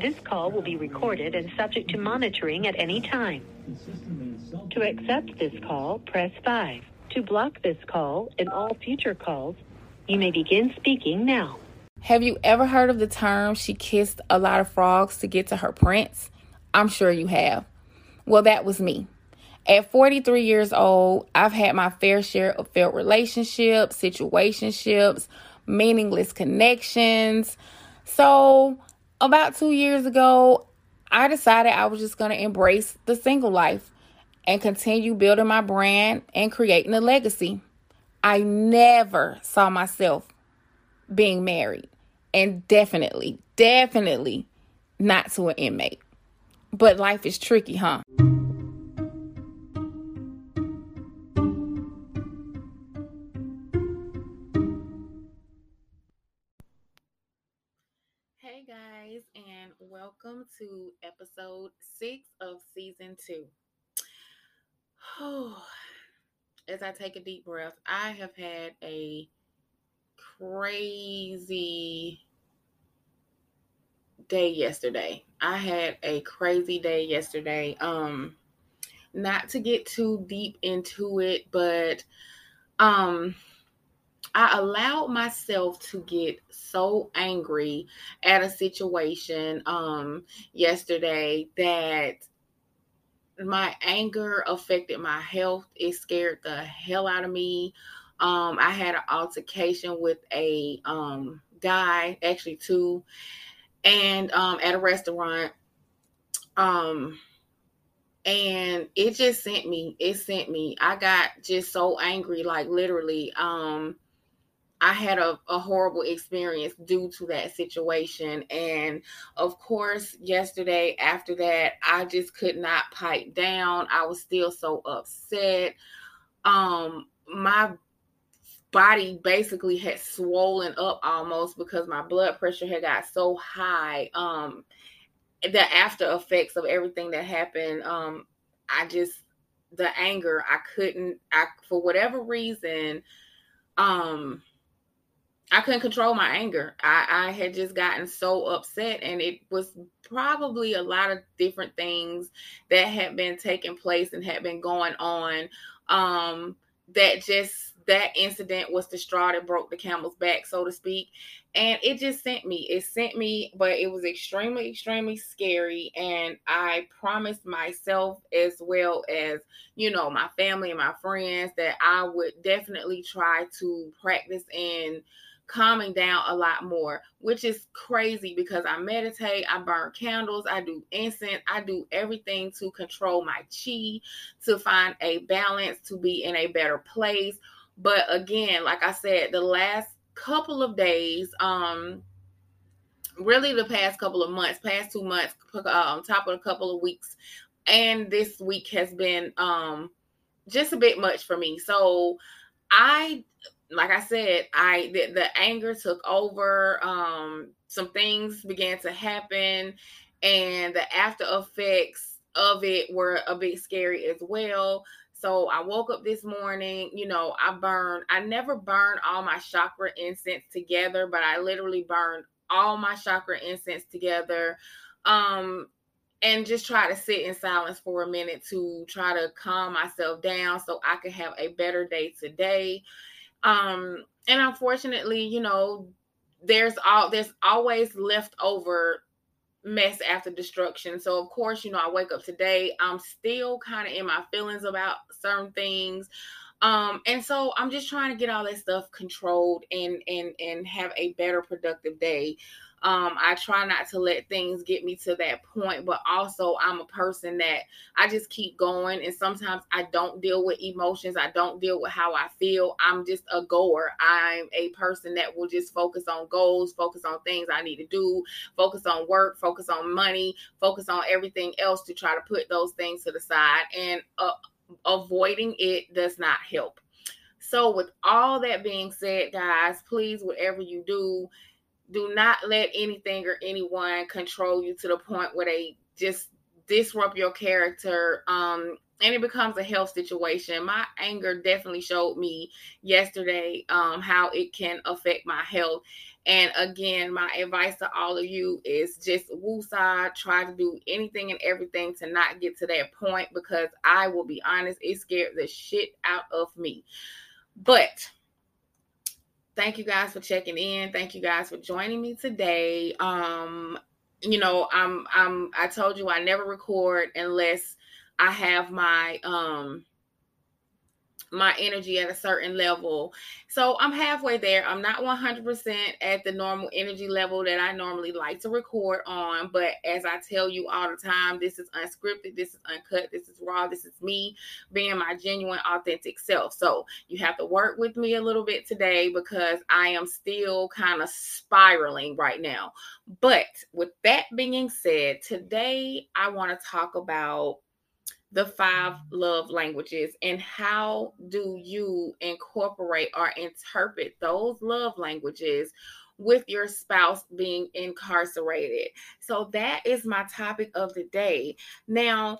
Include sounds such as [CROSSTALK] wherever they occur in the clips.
This call will be recorded and subject to monitoring at any time. To accept this call, press 5. To block this call and all future calls, you may begin speaking now. Have you ever heard of the term she kissed a lot of frogs to get to her prince? I'm sure you have. Well, that was me. At 43 years old, I've had my fair share of failed relationships, situationships, meaningless connections. So, about two years ago, I decided I was just going to embrace the single life and continue building my brand and creating a legacy. I never saw myself being married, and definitely, definitely not to an inmate. But life is tricky, huh? Welcome to episode six of season two. As I take a deep breath, I have had a crazy day yesterday. I had a crazy day yesterday. Um not to get too deep into it, but um I allowed myself to get so angry at a situation um yesterday that my anger affected my health. It scared the hell out of me. Um, I had an altercation with a um, guy, actually two, and um, at a restaurant. Um, and it just sent me. It sent me. I got just so angry, like literally. Um, I had a, a horrible experience due to that situation. And of course, yesterday after that, I just could not pipe down. I was still so upset. Um, my body basically had swollen up almost because my blood pressure had got so high. Um, the after effects of everything that happened, um, I just the anger, I couldn't, I for whatever reason, um, I couldn't control my anger. I, I had just gotten so upset, and it was probably a lot of different things that had been taking place and had been going on. Um, that just that incident was the straw that broke the camel's back, so to speak. And it just sent me. It sent me, but it was extremely, extremely scary. And I promised myself, as well as, you know, my family and my friends, that I would definitely try to practice in calming down a lot more, which is crazy because I meditate, I burn candles, I do incense, I do everything to control my chi, to find a balance, to be in a better place. But again, like I said, the last couple of days, um, really the past couple of months, past two months, on top of a couple of weeks, and this week has been um just a bit much for me. So I like I said, I the, the anger took over. Um, some things began to happen, and the after effects of it were a bit scary as well. So I woke up this morning, you know, I burned, I never burn all my chakra incense together, but I literally burned all my chakra incense together. Um, and just try to sit in silence for a minute to try to calm myself down so I could have a better day today. Um, and unfortunately, you know, there's all there's always leftover mess after destruction. So of course, you know, I wake up today, I'm still kind of in my feelings about certain things. Um, and so I'm just trying to get all that stuff controlled and and and have a better productive day. Um, I try not to let things get me to that point, but also I'm a person that I just keep going. And sometimes I don't deal with emotions, I don't deal with how I feel. I'm just a goer. I'm a person that will just focus on goals, focus on things I need to do, focus on work, focus on money, focus on everything else to try to put those things to the side. And uh, avoiding it does not help. So, with all that being said, guys, please, whatever you do, do not let anything or anyone control you to the point where they just disrupt your character um and it becomes a health situation my anger definitely showed me yesterday um how it can affect my health and again, my advice to all of you is just woosah, try to do anything and everything to not get to that point because I will be honest, it scared the shit out of me. But thank you guys for checking in. Thank you guys for joining me today. Um, you know, I'm I'm I told you I never record unless I have my um my energy at a certain level. So I'm halfway there. I'm not 100% at the normal energy level that I normally like to record on. But as I tell you all the time, this is unscripted, this is uncut, this is raw, this is me being my genuine, authentic self. So you have to work with me a little bit today because I am still kind of spiraling right now. But with that being said, today I want to talk about the five love languages and how do you incorporate or interpret those love languages with your spouse being incarcerated. So that is my topic of the day. Now,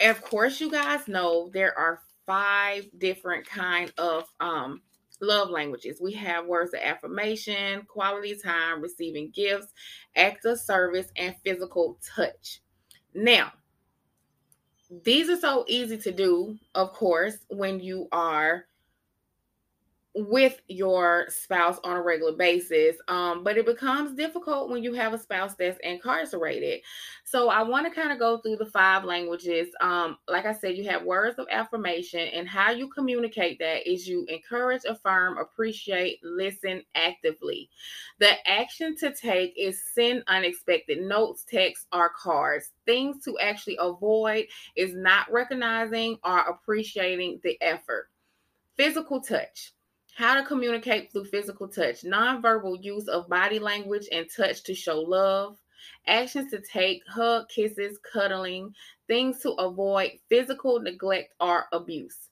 of course you guys know there are five different kind of um love languages. We have words of affirmation, quality time, receiving gifts, acts of service, and physical touch. Now, these are so easy to do, of course, when you are with your spouse on a regular basis. Um, but it becomes difficult when you have a spouse that's incarcerated. So I want to kind of go through the five languages. Um, like I said, you have words of affirmation, and how you communicate that is you encourage, affirm, appreciate, listen actively. The action to take is send unexpected notes, texts, or cards. Things to actually avoid is not recognizing or appreciating the effort. Physical touch how to communicate through physical touch, nonverbal use of body language and touch to show love, actions to take, hug, kisses, cuddling, things to avoid physical neglect or abuse.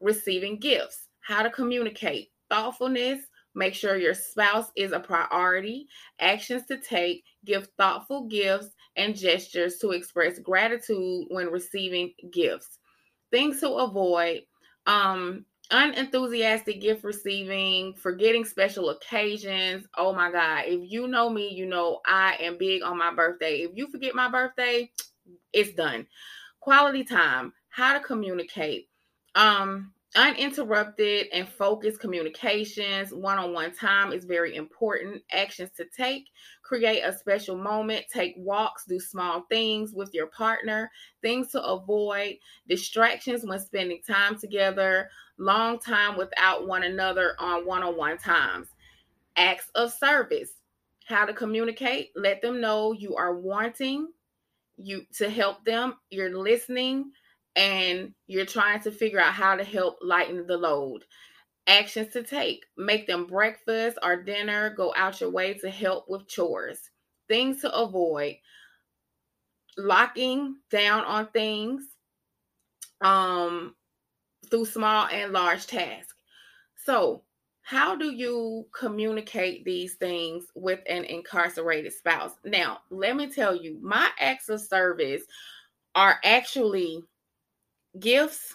Receiving gifts, how to communicate, thoughtfulness, make sure your spouse is a priority, actions to take, give thoughtful gifts and gestures to express gratitude when receiving gifts. Things to avoid, um, unenthusiastic gift receiving, forgetting special occasions. Oh my God. If you know me, you know I am big on my birthday. If you forget my birthday, it's done. Quality time, how to communicate. Um, uninterrupted and focused communications, one on one time is very important. Actions to take, create a special moment, take walks, do small things with your partner, things to avoid, distractions when spending time together, long time without one another on one on one times. Acts of service, how to communicate, let them know you are wanting you to help them, you're listening and you're trying to figure out how to help lighten the load. Actions to take make them breakfast or dinner, go out your way to help with chores. Things to avoid locking down on things um, through small and large tasks. So, how do you communicate these things with an incarcerated spouse? Now, let me tell you, my acts of service are actually gifts.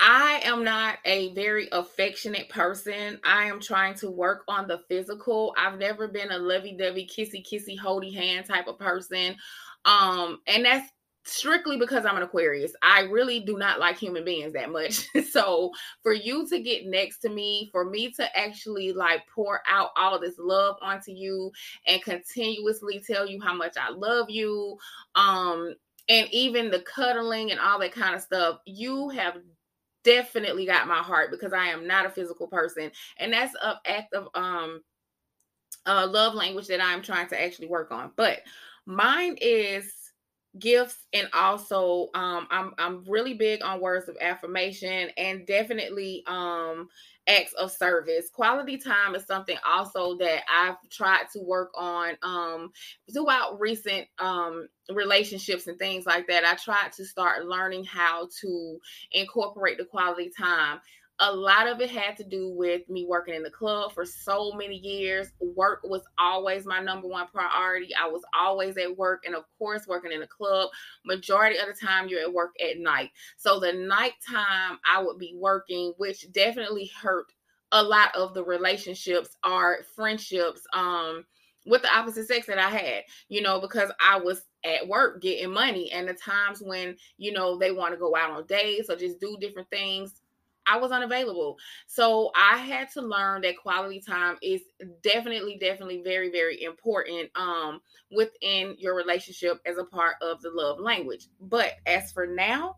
I am not a very affectionate person. I am trying to work on the physical. I've never been a lovey-dovey, kissy kissy, holdy hand type of person. Um, and that's strictly because I'm an Aquarius. I really do not like human beings that much. [LAUGHS] so for you to get next to me, for me to actually like pour out all this love onto you and continuously tell you how much I love you, um, and even the cuddling and all that kind of stuff, you have definitely got my heart because I am not a physical person. And that's an act of um uh love language that I'm trying to actually work on. But mine is gifts and also um I'm I'm really big on words of affirmation and definitely um acts of service. Quality time is something also that I've tried to work on um throughout recent um relationships and things like that. I tried to start learning how to incorporate the quality time a lot of it had to do with me working in the club for so many years. Work was always my number one priority. I was always at work, and of course, working in the club. Majority of the time, you're at work at night. So the nighttime, I would be working, which definitely hurt a lot of the relationships or friendships um with the opposite sex that I had, you know, because I was at work getting money and the times when, you know, they want to go out on dates or just do different things, I was unavailable. So I had to learn that quality time is definitely, definitely very, very important um within your relationship as a part of the love language. But as for now,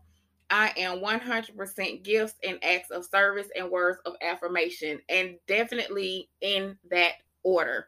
I am 100% gifts and acts of service and words of affirmation, and definitely in that order.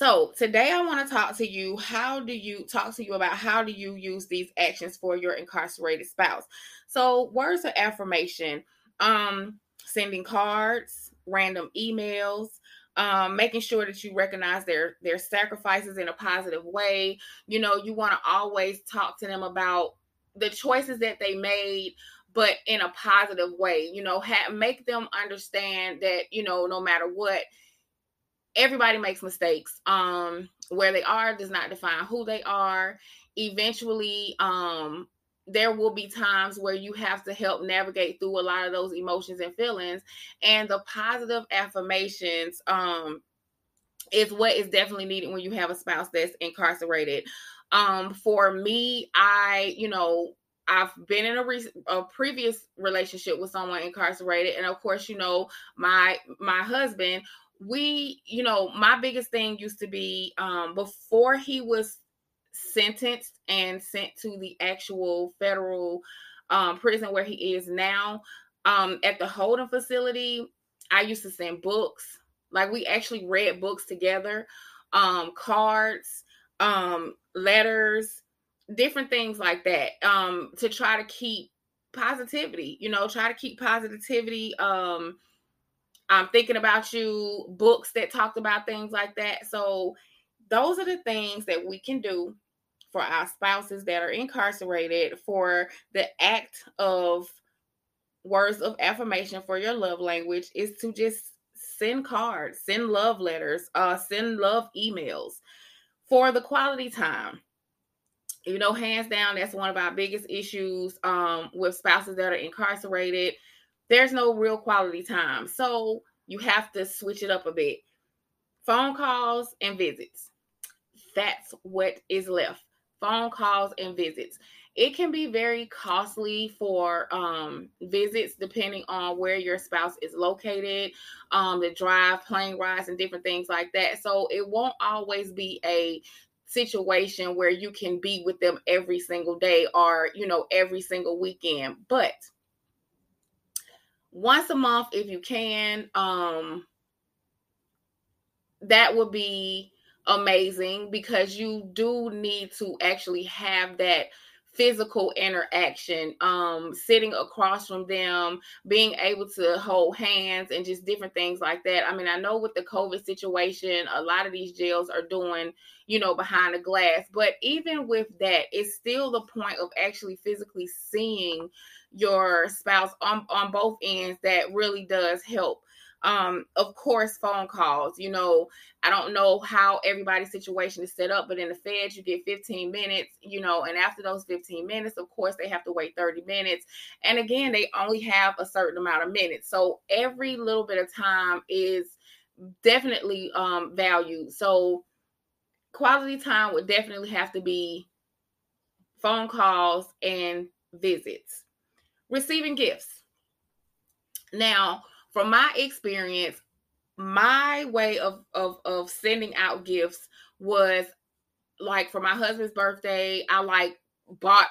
So, today I want to talk to you how do you talk to you about how do you use these actions for your incarcerated spouse. So, words of affirmation, um sending cards, random emails, um, making sure that you recognize their their sacrifices in a positive way. You know, you want to always talk to them about the choices that they made but in a positive way you know ha- make them understand that you know no matter what everybody makes mistakes. Um where they are does not define who they are. Eventually um there will be times where you have to help navigate through a lot of those emotions and feelings. And the positive affirmations um is what is definitely needed when you have a spouse that's incarcerated. Um, for me, I, you know, I've been in a, re- a previous relationship with someone incarcerated, and of course, you know, my my husband. We, you know, my biggest thing used to be um, before he was sentenced and sent to the actual federal um, prison where he is now. Um, at the holding facility, I used to send books. Like we actually read books together, um, cards um, letters, different things like that um, to try to keep positivity, you know, try to keep positivity. Um, I'm thinking about you, books that talked about things like that. So, those are the things that we can do for our spouses that are incarcerated for the act of words of affirmation for your love language is to just send cards, send love letters, uh, send love emails for the quality time you know hands down that's one of our biggest issues um, with spouses that are incarcerated there's no real quality time. So you have to switch it up a bit. Phone calls and visits. That's what is left. Phone calls and visits. It can be very costly for um, visits depending on where your spouse is located, um, the drive, plane rides, and different things like that. So it won't always be a situation where you can be with them every single day or, you know, every single weekend. But once a month, if you can, um, that would be amazing because you do need to actually have that physical interaction um sitting across from them being able to hold hands and just different things like that. I mean i know with the covid situation a lot of these jails are doing you know behind the glass but even with that it's still the point of actually physically seeing your spouse on on both ends that really does help um, of course, phone calls. You know, I don't know how everybody's situation is set up, but in the feds, you get 15 minutes, you know, and after those 15 minutes, of course, they have to wait 30 minutes. And again, they only have a certain amount of minutes. So every little bit of time is definitely um valued. So quality time would definitely have to be phone calls and visits. Receiving gifts. Now, from my experience, my way of of of sending out gifts was like for my husband's birthday, I like bought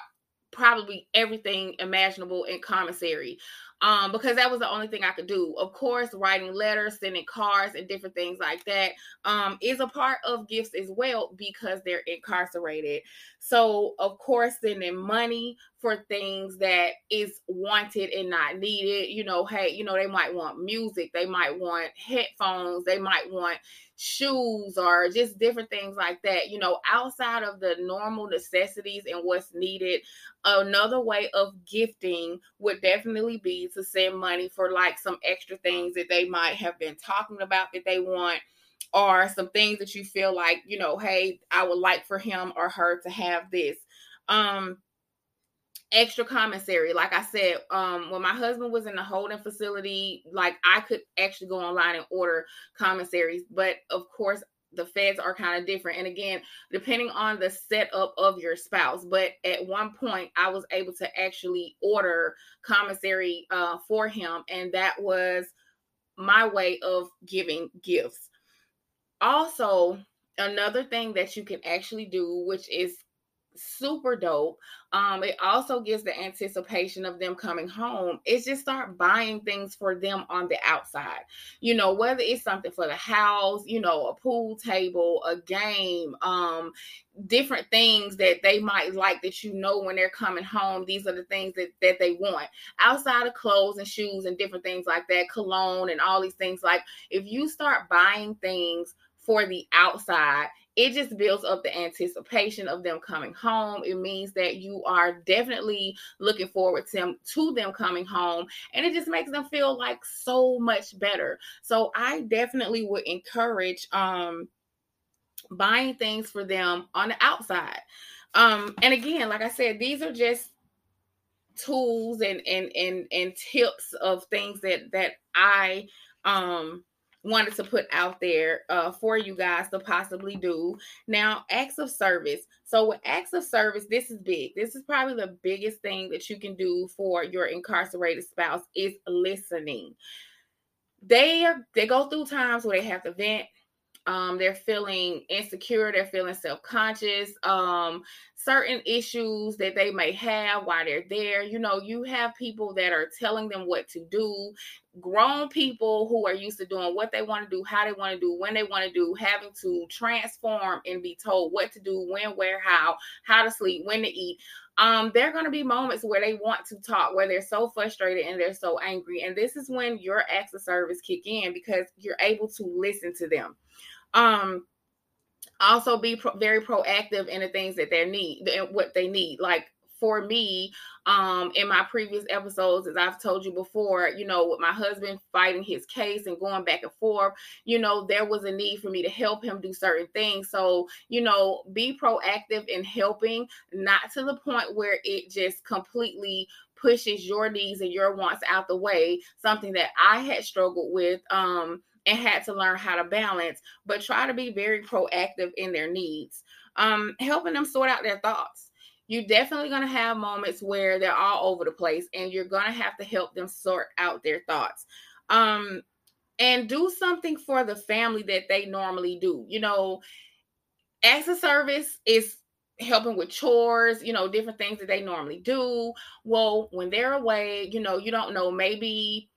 probably everything imaginable in commissary um, because that was the only thing I could do. Of course, writing letters, sending cards, and different things like that um, is a part of gifts as well because they're incarcerated. So, of course, sending money for things that is wanted and not needed. You know, hey, you know, they might want music, they might want headphones, they might want shoes or just different things like that. You know, outside of the normal necessities and what's needed, another way of gifting would definitely be to send money for like some extra things that they might have been talking about that they want or some things that you feel like, you know, hey, I would like for him or her to have this. Um extra commissary. Like i said um when my husband was in the holding facility like i could actually go online and order commissaries but of course the feds are kind of different. And again depending on the setup of your spouse but at one point i was able to actually order commissary uh, for him and that was my way of giving gifts. Also another thing that you can actually do which is super dope. Um, it also gives the anticipation of them coming home. It's just start buying things for them on the outside. You know, whether it's something for the house, you know, a pool table, a game, um, different things that they might like that you know when they're coming home. These are the things that, that they want. Outside of clothes and shoes and different things like that, cologne and all these things. Like if you start buying things for the outside, it just builds up the anticipation of them coming home. It means that you are definitely looking forward to them, to them coming home, and it just makes them feel like so much better. So I definitely would encourage um buying things for them on the outside. Um and again, like I said, these are just tools and and and and tips of things that that I um wanted to put out there uh, for you guys to possibly do. Now, acts of service. So, with acts of service, this is big. This is probably the biggest thing that you can do for your incarcerated spouse is listening. They they go through times where they have to vent, um, they're feeling insecure, they're feeling self conscious, um, certain issues that they may have while they're there. You know, you have people that are telling them what to do, grown people who are used to doing what they want to do, how they want to do, when they want to do, having to transform and be told what to do, when, where, how, how to sleep, when to eat. Um, there are going to be moments where they want to talk, where they're so frustrated and they're so angry. And this is when your acts of service kick in because you're able to listen to them. Um, also be pro- very proactive in the things that they need and what they need. Like for me, um, in my previous episodes, as I've told you before, you know, with my husband fighting his case and going back and forth, you know, there was a need for me to help him do certain things. So, you know, be proactive in helping, not to the point where it just completely pushes your needs and your wants out the way, something that I had struggled with. Um, and had to learn how to balance, but try to be very proactive in their needs. Um, helping them sort out their thoughts. You're definitely going to have moments where they're all over the place, and you're going to have to help them sort out their thoughts. Um, and do something for the family that they normally do. You know, as a service is helping with chores, you know, different things that they normally do. Well, when they're away, you know, you don't know, maybe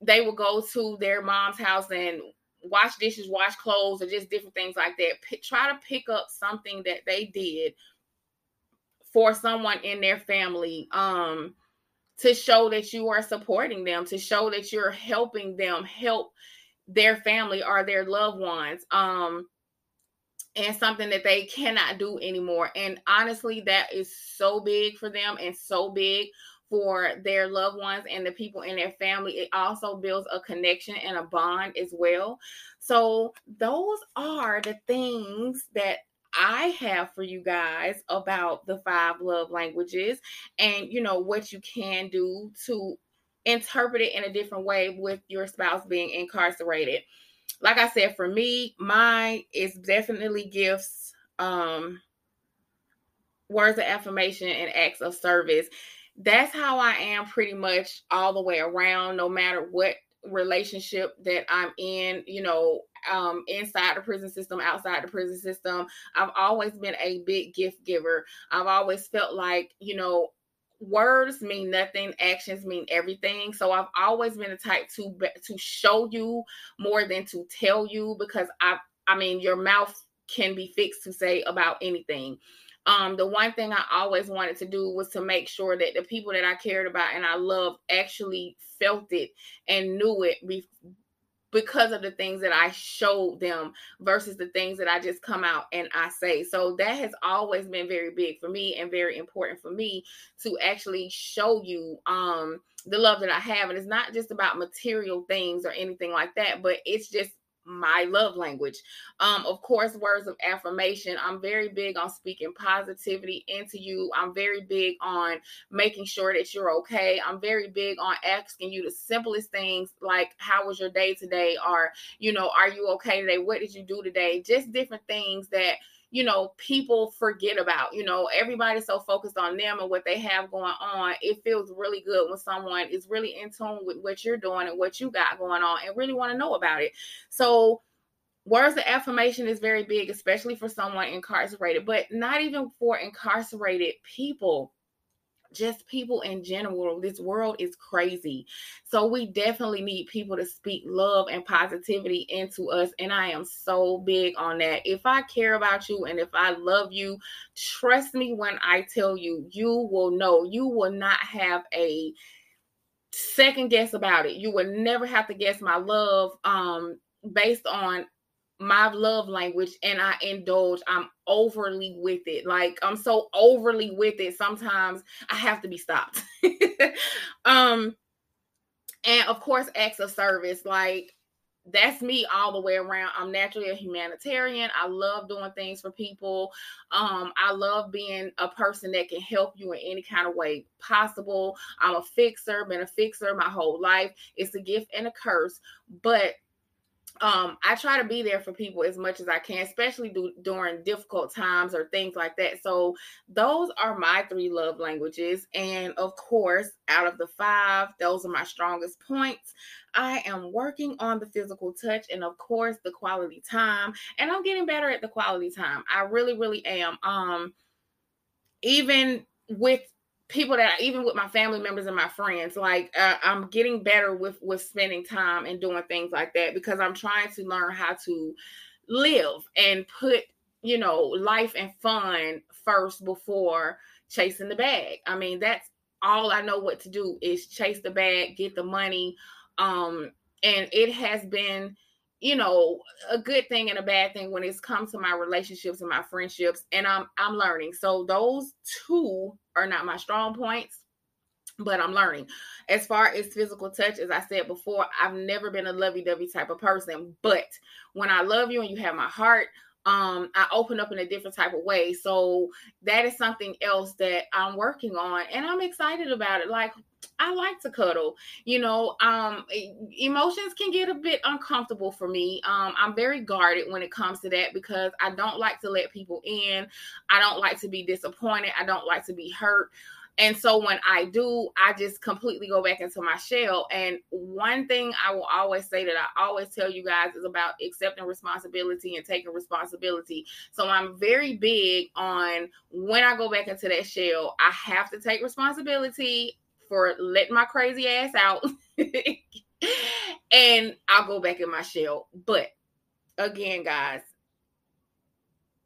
they will go to their mom's house and wash dishes, wash clothes, or just different things like that. P- try to pick up something that they did for someone in their family um to show that you are supporting them, to show that you're helping them help their family or their loved ones. Um and something that they cannot do anymore. And honestly, that is so big for them and so big for their loved ones and the people in their family. It also builds a connection and a bond as well. So, those are the things that I have for you guys about the five love languages and you know what you can do to interpret it in a different way with your spouse being incarcerated. Like I said, for me, mine is definitely gifts, um, words of affirmation, and acts of service that's how I am pretty much all the way around, no matter what relationship that I'm in, you know, um, inside the prison system, outside the prison system. I've always been a big gift giver. I've always felt like, you know, words mean nothing actions mean everything so i've always been the type to to show you more than to tell you because i i mean your mouth can be fixed to say about anything um, the one thing I always wanted to do was to make sure that the people that I cared about and I loved actually felt it and knew it be- because of the things that I showed them versus the things that I just come out and I say. So that has always been very big for me and very important for me to actually show you um the love that I have and it's not just about material things or anything like that, but it's just my love language. Um, of course, words of affirmation. I'm very big on speaking positivity into you. I'm very big on making sure that you're okay. I'm very big on asking you the simplest things like, How was your day today? Or, you know, are you okay today? What did you do today? Just different things that you know, people forget about. You know, everybody's so focused on them and what they have going on. It feels really good when someone is really in tune with what you're doing and what you got going on and really want to know about it. So, words of affirmation is very big, especially for someone incarcerated, but not even for incarcerated people just people in general. This world is crazy. So we definitely need people to speak love and positivity into us. And I am so big on that. If I care about you and if I love you, trust me when I tell you, you will know. You will not have a second guess about it. You will never have to guess my love um based on my love language and I indulge. I'm overly with it. Like I'm so overly with it. Sometimes I have to be stopped. [LAUGHS] um and of course acts of service like that's me all the way around. I'm naturally a humanitarian. I love doing things for people. Um, I love being a person that can help you in any kind of way possible. I'm a fixer, been a fixer my whole life. It's a gift and a curse, but um, I try to be there for people as much as I can, especially do, during difficult times or things like that. So, those are my three love languages. And of course, out of the five, those are my strongest points. I am working on the physical touch and, of course, the quality time. And I'm getting better at the quality time. I really, really am. Um, even with people that even with my family members and my friends like uh, i'm getting better with with spending time and doing things like that because i'm trying to learn how to live and put you know life and fun first before chasing the bag. I mean that's all i know what to do is chase the bag get the money um and it has been you know a good thing and a bad thing when it's come to my relationships and my friendships and i'm i'm learning. So those two are not my strong points but i'm learning as far as physical touch as i said before i've never been a lovey-dovey type of person but when i love you and you have my heart um, I open up in a different type of way. So that is something else that I'm working on and I'm excited about it. Like I like to cuddle. You know, um emotions can get a bit uncomfortable for me. Um I'm very guarded when it comes to that because I don't like to let people in. I don't like to be disappointed. I don't like to be hurt. And so when I do, I just completely go back into my shell. And one thing I will always say that I always tell you guys is about accepting responsibility and taking responsibility. So I'm very big on when I go back into that shell, I have to take responsibility for letting my crazy ass out. [LAUGHS] and I'll go back in my shell. But again, guys,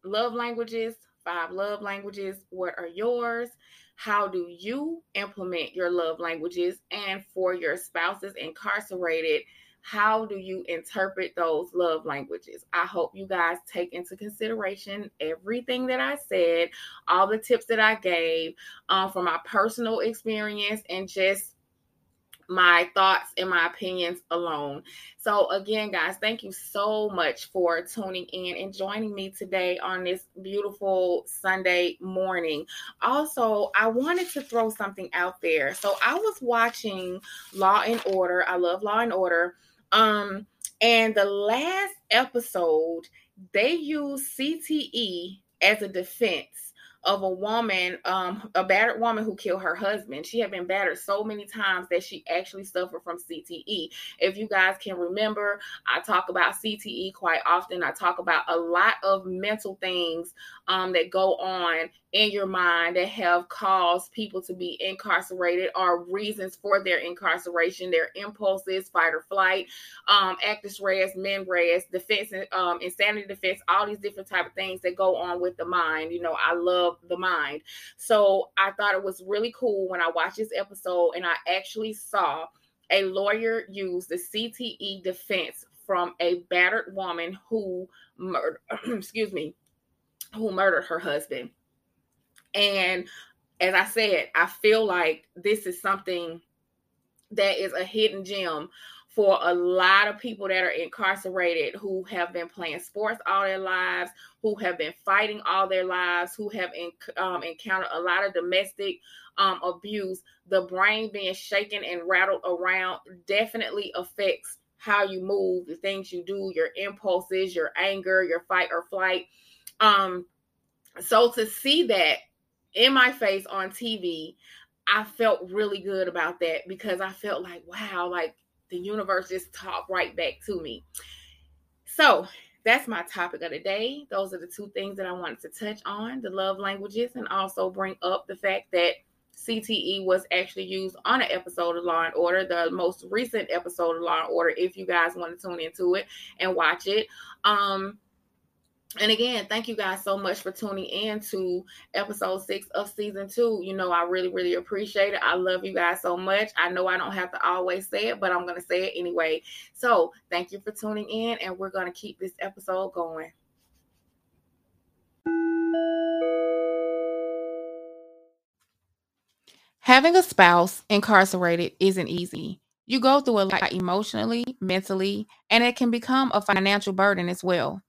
love languages, five love languages. What are yours? How do you implement your love languages? And for your spouses incarcerated, how do you interpret those love languages? I hope you guys take into consideration everything that I said, all the tips that I gave um, from my personal experience, and just my thoughts and my opinions alone. So, again, guys, thank you so much for tuning in and joining me today on this beautiful Sunday morning. Also, I wanted to throw something out there. So, I was watching Law and Order. I love Law and Order. Um, and the last episode, they used CTE as a defense of a woman, um, a battered woman who killed her husband. She had been battered so many times that she actually suffered from CTE. If you guys can remember, I talk about CTE quite often. I talk about a lot of mental things um, that go on in your mind that have caused people to be incarcerated or reasons for their incarceration, their impulses, fight or flight, um, actus reus, mens rea, defense, um, insanity defense, all these different type of things that go on with the mind. You know, I love the mind. So I thought it was really cool when I watched this episode and I actually saw a lawyer use the CTE defense from a battered woman who murdered, [CLEARS THROAT] excuse me, who murdered her husband. And as I said, I feel like this is something that is a hidden gem for a lot of people that are incarcerated who have been playing sports all their lives, who have been fighting all their lives, who have in, um, encountered a lot of domestic um, abuse. The brain being shaken and rattled around definitely affects how you move, the things you do, your impulses, your anger, your fight or flight. Um, so to see that in my face on TV, I felt really good about that because I felt like, wow, like the universe just talked right back to me. So that's my topic of the day. Those are the two things that I wanted to touch on the love languages and also bring up the fact that CTE was actually used on an episode of Law and Order, the most recent episode of Law and Order, if you guys want to tune into it and watch it. Um, and again, thank you guys so much for tuning in to episode six of season two. You know, I really, really appreciate it. I love you guys so much. I know I don't have to always say it, but I'm going to say it anyway. So, thank you for tuning in, and we're going to keep this episode going. Having a spouse incarcerated isn't easy. You go through a lot emotionally, mentally, and it can become a financial burden as well.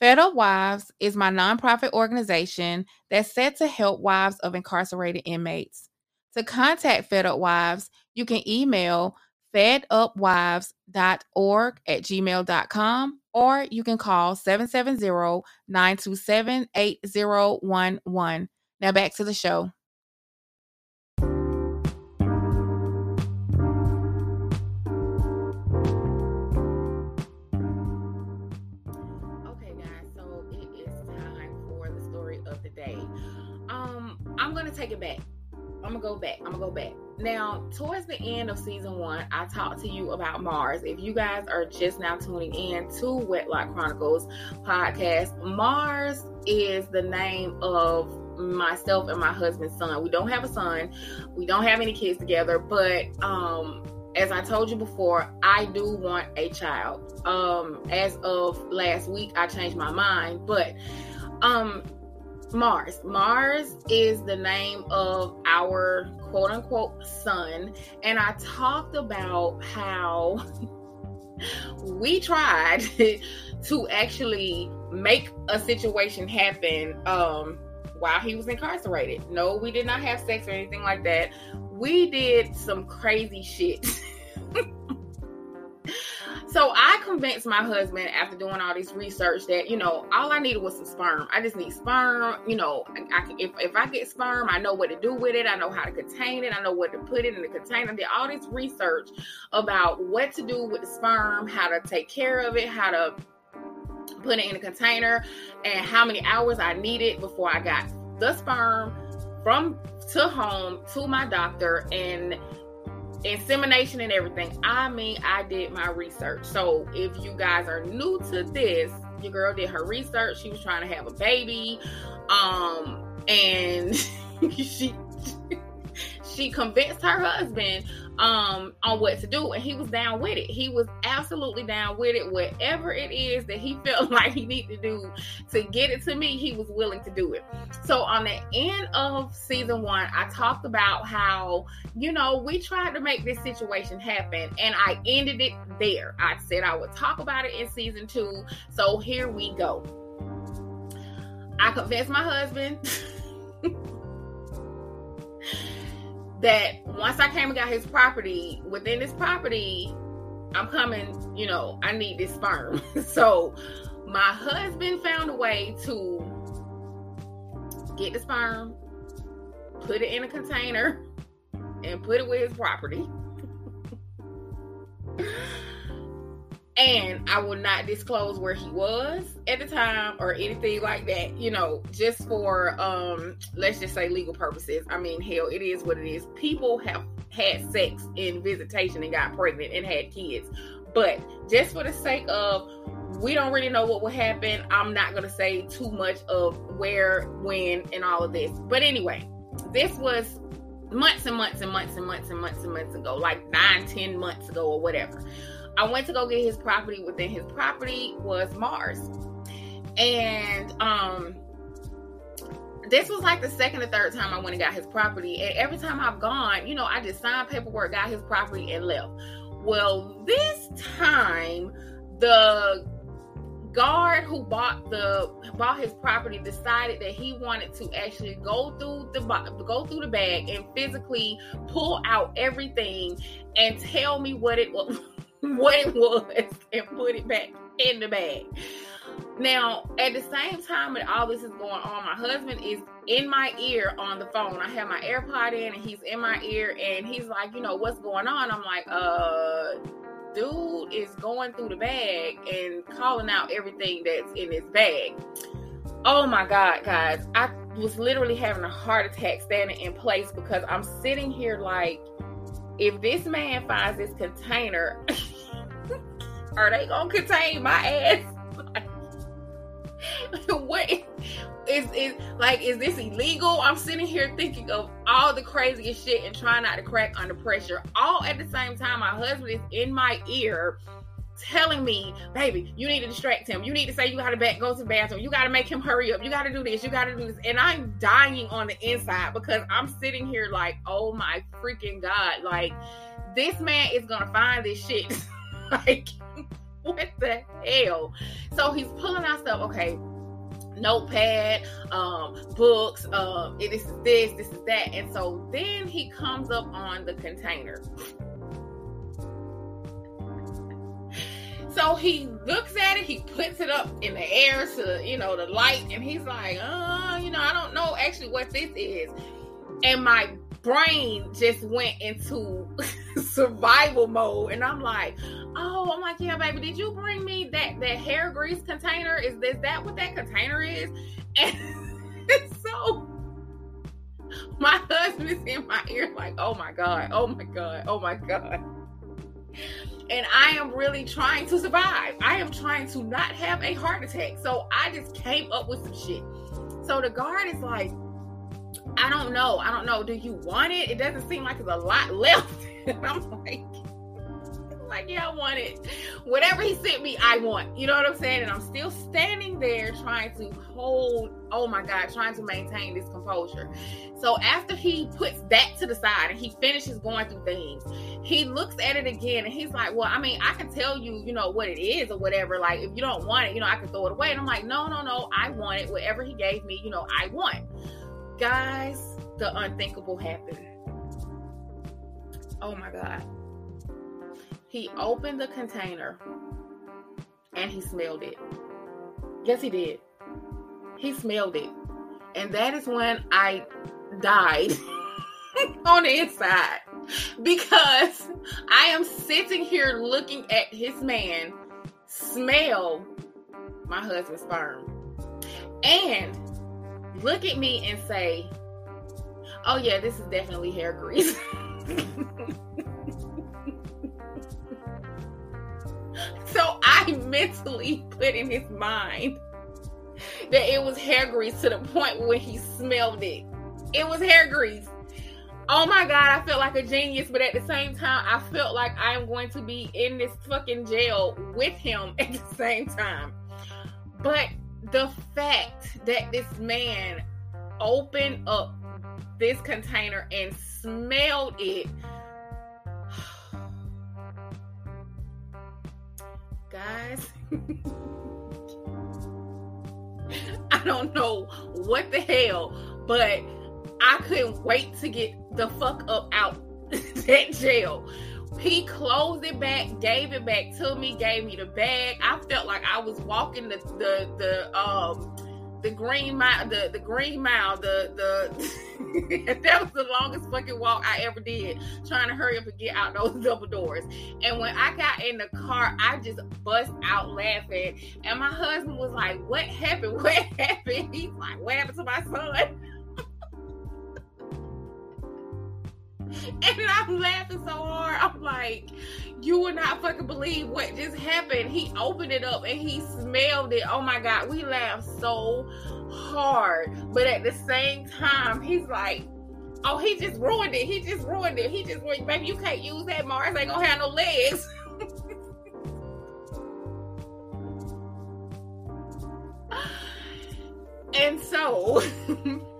Fed Up Wives is my nonprofit organization that's set to help wives of incarcerated inmates. To contact Fed Up Wives, you can email fedupwives.org at gmail.com or you can call 770 927 8011. Now back to the show. Gonna take it back. I'm gonna go back. I'm gonna go back. Now, towards the end of season one, I talked to you about Mars. If you guys are just now tuning in to Wedlock Chronicles podcast, Mars is the name of myself and my husband's son. We don't have a son, we don't have any kids together, but um as I told you before, I do want a child. Um, as of last week, I changed my mind, but um, Mars. Mars is the name of our quote unquote son. And I talked about how [LAUGHS] we tried [LAUGHS] to actually make a situation happen um, while he was incarcerated. No, we did not have sex or anything like that. We did some crazy shit. [LAUGHS] So I convinced my husband after doing all this research that you know all I needed was some sperm. I just need sperm. You know, I, I, if if I get sperm, I know what to do with it. I know how to contain it. I know what to put it in the container. I did all this research about what to do with the sperm, how to take care of it, how to put it in a container, and how many hours I needed before I got the sperm from to home to my doctor and insemination and everything. I mean, I did my research. So if you guys are new to this, your girl did her research. She was trying to have a baby. Um, and [LAUGHS] she she convinced her husband um on what to do and he was down with it. He was absolutely down with it. Whatever it is that he [LAUGHS] felt like he needed to do to get it to me he was willing to do it. So on the end of season one i talked about how you know we tried to make this situation happen and i ended it there. I said i would talk about it in season two. So here we go. I convinced my husband [LAUGHS] that once I came and got his property, within this property, I'm coming, you know, I need this sperm. [LAUGHS] so my husband found a way to get the sperm, put it in a container, and put it with his property. [LAUGHS] and I will not disclose where he was at the time or anything like that, you know, just for um let's just say legal purposes. I mean, hell, it is what it is. People have had sex in visitation and got pregnant and had kids. But just for the sake of we don't really know what will happen, I'm not going to say too much of where, when, and all of this. But anyway, this was months and months and months and months and months and months ago, like nine, ten months ago or whatever. I went to go get his property. Within his property was Mars. And um this was like the second or third time I went and got his property. And every time I've gone, you know, I just signed paperwork, got his property, and left. Well, this time the guard who bought the bought his property decided that he wanted to actually go through the go through the bag and physically pull out everything and tell me what it was [LAUGHS] what it was [LAUGHS] and put it back in the bag. Now, at the same time that all this is going on, my husband is in my ear on the phone. I have my AirPod in and he's in my ear and he's like, you know, what's going on? I'm like, uh, dude is going through the bag and calling out everything that's in his bag. Oh my God, guys. I was literally having a heart attack standing in place because I'm sitting here like, if this man finds this container, [LAUGHS] are they gonna contain my ass? [LAUGHS] what is is like is this illegal? I'm sitting here thinking of all the craziest shit and trying not to crack under pressure. All at the same time, my husband is in my ear telling me, baby, you need to distract him. You need to say you gotta back go to the bathroom. You gotta make him hurry up. You gotta do this. You gotta do this. And I'm dying on the inside because I'm sitting here like, oh my freaking God. Like, this man is gonna find this shit. [LAUGHS] [LAUGHS] like, what the hell? So he's pulling out stuff. Okay, notepad, um, books, um, this is this, this is that. And so then he comes up on the container. So he looks at it, he puts it up in the air to, you know, the light, and he's like, uh, you know, I don't know actually what this is. And my brain just went into [LAUGHS] survival mode and i'm like oh i'm like yeah baby did you bring me that that hair grease container is, is that what that container is [LAUGHS] and so my husband is in my ear like oh my god oh my god oh my god and I am really trying to survive. I am trying to not have a heart attack. So I just came up with some shit. So the guard is like, I don't know. I don't know. Do you want it? It doesn't seem like there's a lot left. [LAUGHS] and I'm like, like, yeah, I want it. Whatever he sent me, I want. You know what I'm saying? And I'm still standing there trying to hold, oh my God, trying to maintain this composure. So after he puts that to the side and he finishes going through things, he looks at it again and he's like, Well, I mean, I can tell you, you know, what it is or whatever. Like, if you don't want it, you know, I can throw it away. And I'm like, No, no, no, I want it. Whatever he gave me, you know, I want. Guys, the unthinkable happened. Oh my God. He opened the container and he smelled it. Yes, he did. He smelled it. And that is when I died [LAUGHS] on the inside because I am sitting here looking at his man smell my husband's sperm and look at me and say, oh, yeah, this is definitely hair grease. [LAUGHS] [LAUGHS] Mentally put in his mind that it was hair grease to the point where he smelled it. It was hair grease. Oh my god, I felt like a genius, but at the same time, I felt like I am going to be in this fucking jail with him [LAUGHS] at the same time. But the fact that this man opened up this container and smelled it. Guys, [LAUGHS] I don't know what the hell, but I couldn't wait to get the fuck up out [LAUGHS] that jail. He closed it back, gave it back to me, gave me the bag. I felt like I was walking the the the um the green mile the the green mile the the [LAUGHS] that was the longest fucking walk I ever did trying to hurry up and get out those [LAUGHS] double doors. And when I got in the car, I just bust out laughing. And my husband was like, What happened? [LAUGHS] What happened? He's like, What happened to my son? [LAUGHS] and I'm laughing so hard. I'm like, you would not fucking believe what just happened. He opened it up and he smelled it. Oh my God, we laughed so hard. But at the same time, he's like, oh, he just ruined it. He just ruined it. He just ruined it. Baby, you can't use that. Mars ain't gonna have no legs. [LAUGHS] and so. [LAUGHS]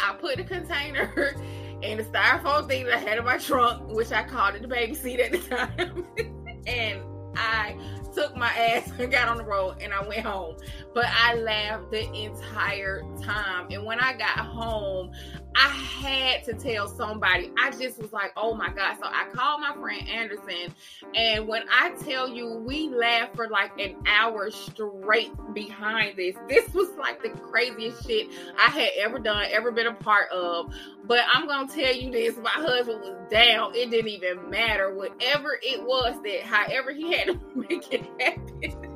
I put the container [LAUGHS] in the styrofoam thing that I had in my trunk, which I called it the baby seat at the time. [LAUGHS] and I took my ass and got on the road and I went home. But I laughed the entire time. And when I got home, I had to tell somebody. I just was like, oh my God. So I called my friend Anderson. And when I tell you, we laughed for like an hour straight behind this. This was like the craziest shit I had ever done, ever been a part of. But I'm going to tell you this my husband was down. It didn't even matter. Whatever it was that, however, he had to [LAUGHS] make it happen,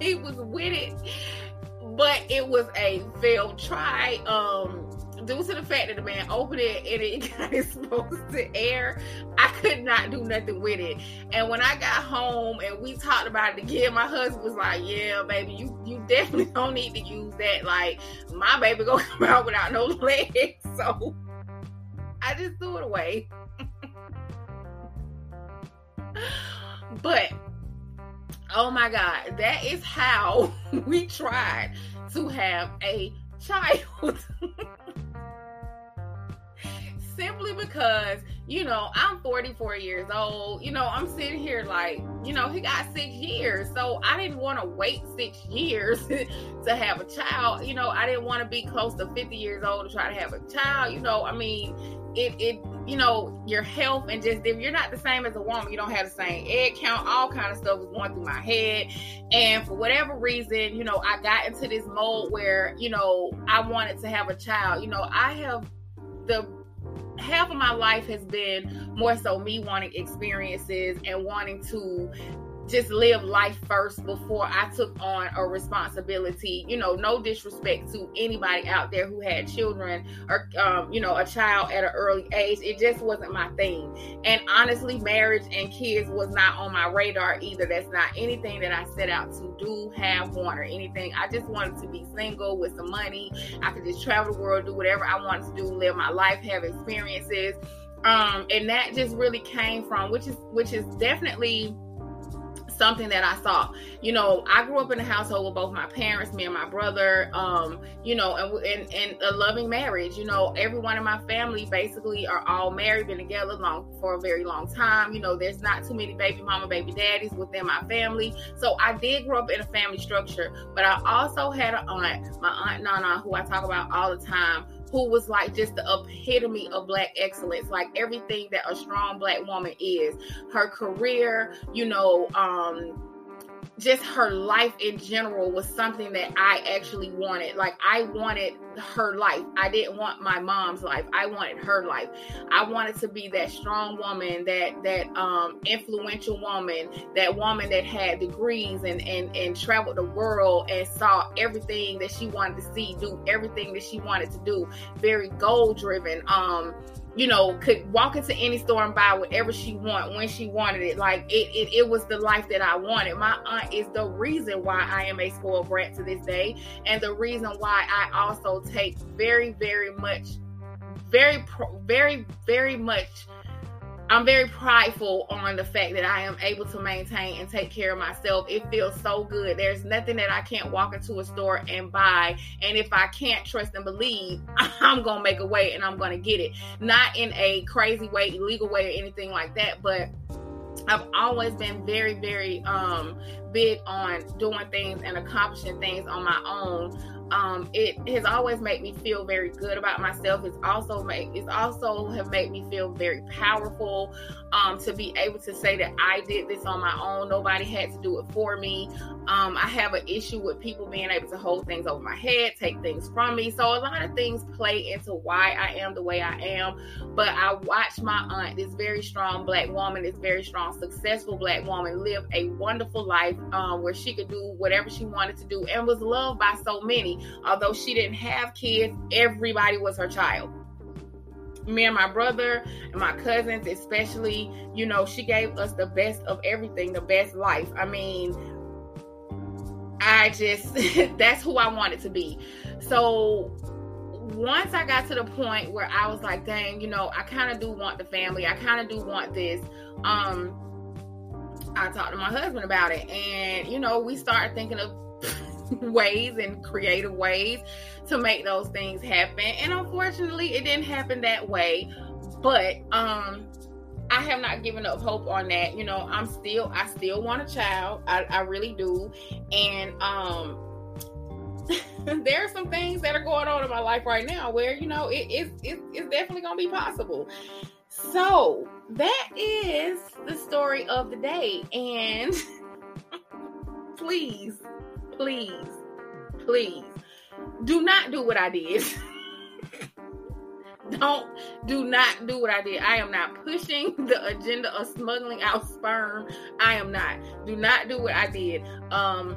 [LAUGHS] he was with it. But it was a failed try. Um, due to the fact that the man opened it and it [LAUGHS] got exposed to air, I could not do nothing with it. And when I got home and we talked about it again, my husband was like, "Yeah, baby, you you definitely [LAUGHS] don't need to use that. Like my baby gonna come out without no legs." So I just threw it away. but oh my god, that is how [LAUGHS] we tried to have a child. [LAUGHS] simply because you know i'm 44 years old. You know i'm sitting here like you know he got six years. So i didn't want to wait six years [LAUGHS] to have a child. You know i didn't want to be close to 50 years old to try to have a child. You know i mean it it you know your health and just if you're not the same as a woman you don't have the same egg count all kind of stuff was going through my head. And for whatever reason you know i got into this mode where you know i wanted to have a child. You know i have the half of my life has been more so me wanting experiences and wanting to just live life first before I took on a responsibility. You know, no disrespect to anybody out there who had children or, um, you know, a child at an early age. It just wasn't my thing. And honestly, marriage and kids was not on my radar either. That's not anything that I set out to do, have, want, or anything. I just wanted to be single with some money. I could just travel the world, do whatever I wanted to do, live my life, have experiences. Um, and that just really came from which is which is definitely something that I saw. You know, I grew up in a household with both my parents, me and my brother, um, you know, and, and, and a loving marriage. You know, everyone in my family basically are all married, been together long for a very long time. You know, there's not too many baby mama, baby daddies within my family. So I did grow up in a family structure, but I also had an aunt, my aunt Nana, who I talk about all the time who was like just the epitome of black excellence, like everything that a strong black woman is. Her career, you know, um, just her life in general was something that I actually wanted. Like I wanted her life. I didn't want my mom's life. I wanted her life. I wanted to be that strong woman, that that um influential woman, that woman that had degrees and and and traveled the world and saw everything that she wanted to see, do everything that she wanted to do. Very goal driven. Um you know, could walk into any store and buy whatever she want when she wanted it. Like it, it, it was the life that I wanted. My aunt is the reason why I am a spoiled brat to this day, and the reason why I also take very, very much, very, very, very much I'm very prideful on the fact that I am able to maintain and take care of myself. It feels so good. There's nothing that I can't walk into a store and buy. And if I can't trust and believe, [LAUGHS] I'm going to make a way and I'm going to get it. Not in a crazy way, illegal way, or anything like that, but I've always been very, very um, big on doing things and accomplishing things on my own um, it has always made me feel very good about myself. It's also made it's also have made me feel very powerful. Um, to be able to say that I did this on my own, nobody had to do it for me. Um, I have an issue with people being able to hold things over my head, take things from me. So a lot of things play into why I am the way I am. But I watched my aunt, this very strong black woman, this very strong, successful black woman, live a wonderful life um, where she could do whatever she wanted to do and was loved by so many. Although she didn't have kids, everybody was her child. Me and my brother and my cousins, especially, you know, she gave us the best of everything, the best life. I mean, I just, [LAUGHS] that's who I wanted to be. So once I got to the point where I was like, dang, you know, I kind of do want the family. I kind of do want this. Um, I talked to my husband about it, and you know, we started thinking of [LAUGHS] ways and creative ways to make those things happen. And unfortunately, it didn't happen that way. But um I have not given up hope on that. You know, I'm still I still want a child. I, I really do. And um [LAUGHS] there are some things that are going on in my life right now where you know it, it, it it's definitely gonna be possible so that is the story of the day and [LAUGHS] please please please do not do what i did [LAUGHS] don't do not do what I did. I am not pushing [LAUGHS] the agenda of smuggling out sperm. I am not. Do not do what I did. Um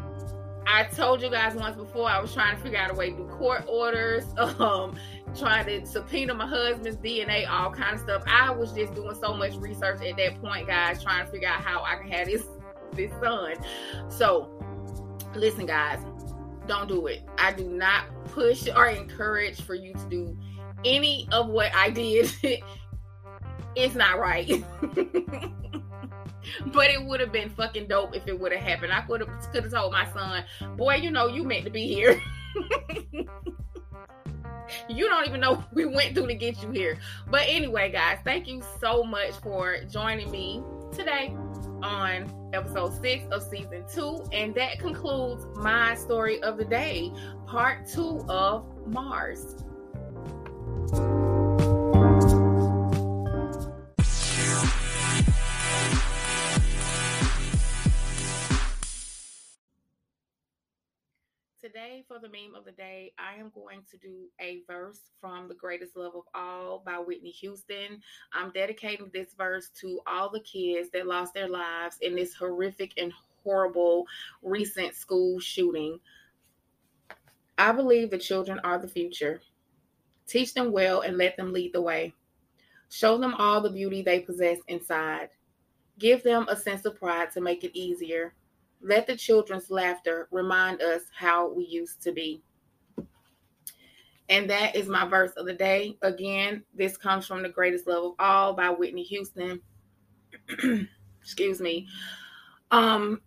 I told you guys once before I was trying to figure out a way to do court orders, [LAUGHS] um, trying to subpoena my husband's DNA, all kind of stuff. I was just doing so much research at that point, guys, trying to figure out how I can have this this son. So listen, guys, don't do it. I do not push or encourage for you to do any of what I did. [LAUGHS] it's not right. [LAUGHS] but it would have been fucking dope if it would have happened. I could have could have told my son, boy, you know you meant to be here. [LAUGHS] you don't even know we went through to get you here. But anyway, guys, thank you so much for joining me today on episode six of season two. And that concludes my story of the day, part two of Mars. Today, for the meme of the day, I am going to do a verse from The Greatest Love of All by Whitney Houston. I'm dedicating this verse to all the kids that lost their lives in this horrific and horrible recent school shooting. I believe the children are the future. Teach them well and let them lead the way. Show them all the beauty they possess inside. Give them a sense of pride to make it easier. Let the children's laughter remind us how we used to be. And that is my verse of the day. Again, this comes from The Greatest Love of All by Whitney Houston. [CLEARS THROAT] Excuse me. Um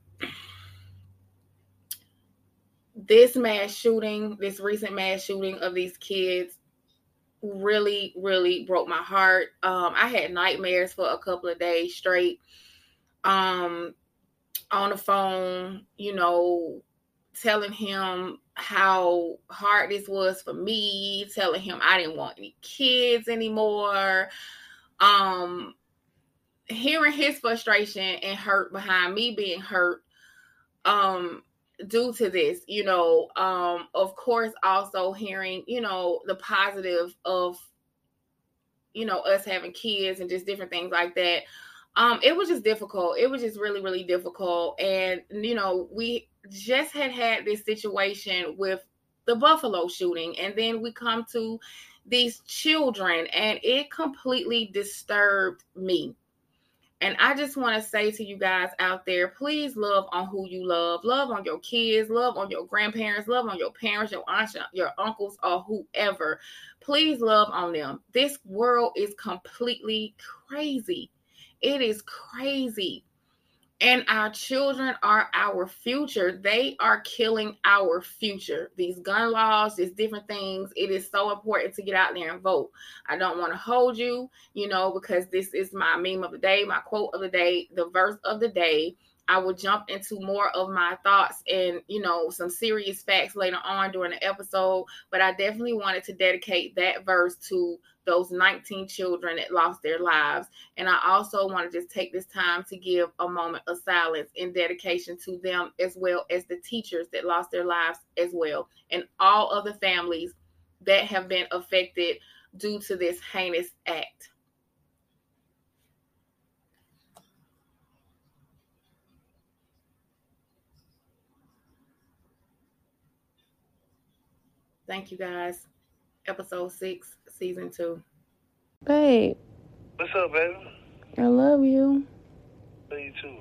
this mass shooting, this recent mass shooting of these kids really, really broke my heart. Um, I had nightmares for a couple of days straight. Um, on the phone, you know, telling him how hard this was for me, telling him I didn't want any kids anymore. Um, hearing his frustration and hurt behind me being hurt. Um, due to this you know um of course also hearing you know the positive of you know us having kids and just different things like that um it was just difficult it was just really really difficult and you know we just had had this situation with the buffalo shooting and then we come to these children and it completely disturbed me and I just want to say to you guys out there, please love on who you love. Love on your kids, love on your grandparents, love on your parents, your aunts, your uncles, or whoever. Please love on them. This world is completely crazy. It is crazy. And our children are our future. They are killing our future. These gun laws, these different things. It is so important to get out there and vote. I don't want to hold you, you know, because this is my meme of the day, my quote of the day, the verse of the day. I will jump into more of my thoughts and, you know, some serious facts later on during the episode. But I definitely wanted to dedicate that verse to those 19 children that lost their lives. And I also want to just take this time to give a moment of silence in dedication to them as well as the teachers that lost their lives as well, and all other families that have been affected due to this heinous act. Thank you guys episode six, season two. Babe. What's up, baby? I love you. Love you too.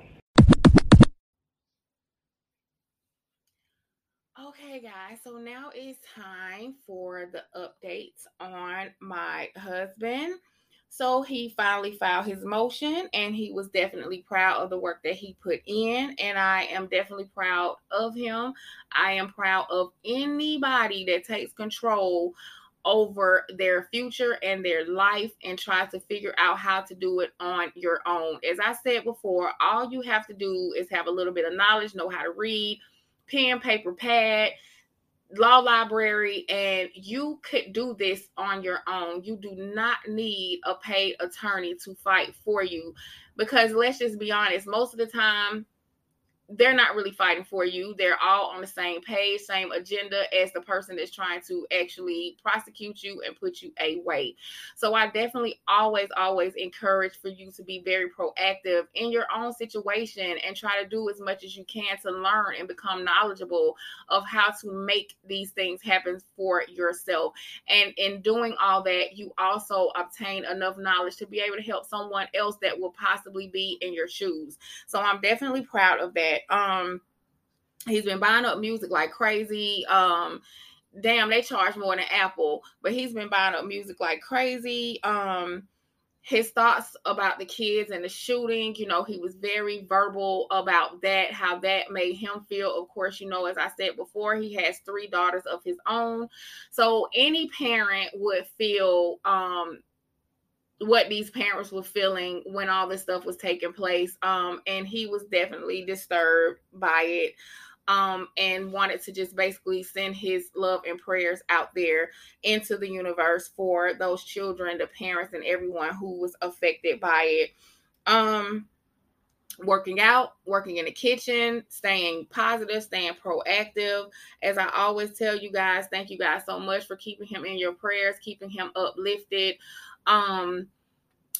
Okay, guys, so now it's time for the updates on my husband. So he finally filed his motion and he was definitely proud of the work that he put in. And I am definitely proud of him. I am proud of anybody that takes control over their future and their life and try to figure out how to do it on your own. As I said before, all you have to do is have a little bit of knowledge, know how to read, pen, paper, pad law library and you could do this on your own. You do not need a paid attorney to fight for you because let's just be honest, most of the time they're not really fighting for you. They're all on the same page, same agenda as the person that's trying to actually prosecute you and put you away. So I definitely always, always encourage for you to be very proactive in your own situation and try to do as much as you can to learn and become knowledgeable of how to make these things happen for yourself. And in doing all that, you also obtain enough knowledge to be able to help someone else that will possibly be in your shoes. So I'm definitely proud of that. Um, he's been buying up music like crazy. Um, damn, they charge more than Apple, but he's been buying up music like crazy. Um, his thoughts about the kids and the shooting, you know, he was very verbal about that, how that made him feel. Of course, you know, as I said before, he has three daughters of his own. So any parent would feel um what these parents were feeling when all this stuff was taking place. Um, and he was definitely disturbed by it. Um, and wanted to just basically send his love and prayers out there into the universe for those children, the parents, and everyone who was affected by it. Um, working out, working in the kitchen, staying positive, staying proactive. As I always tell you guys, thank you guys so much for keeping him in your prayers, keeping him uplifted um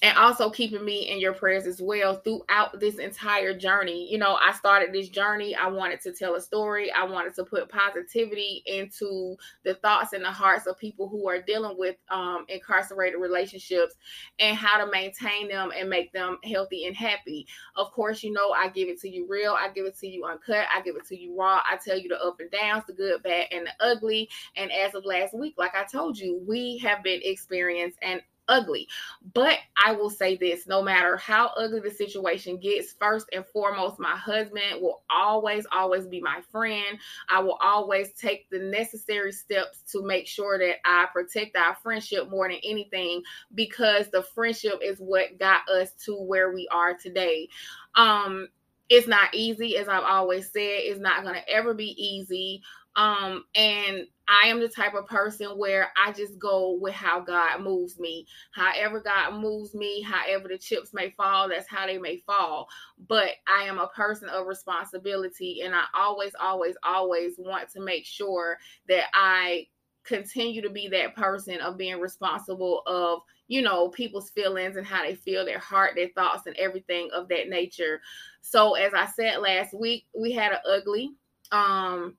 and also keeping me in your prayers as well throughout this entire journey. You know, I started this journey. I wanted to tell a story. I wanted to put positivity into the thoughts and the hearts of people who are dealing with um, incarcerated relationships and how to maintain them and make them healthy and happy. Of course, you know, I give it to you real. I give it to you uncut. I give it to you raw. I tell you the up and downs, the good, bad, and the ugly. And as of last week, like I told you, we have been experiencing and ugly. But I will say this no matter how ugly the situation gets, first and foremost, my husband will always, always be my friend. I will always take the necessary steps to make sure that I protect our friendship more than anything because the friendship is what got us to where we are today. Um, it's not easy, as I've always said, it's not going to ever be easy. Um, and I am the type of person where I just go with how God moves me. However, God moves me, however the chips may fall, that's how they may fall. But I am a person of responsibility, and I always, always, always want to make sure that I continue to be that person of being responsible of you know people's feelings and how they feel their heart their thoughts and everything of that nature so as i said last week we had an ugly um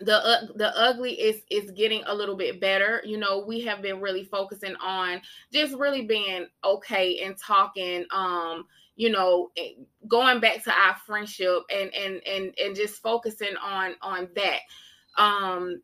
the uh, the ugly is is getting a little bit better. You know we have been really focusing on just really being okay and talking um you know eh, going back to our friendship and and and and just focusing on on that. Um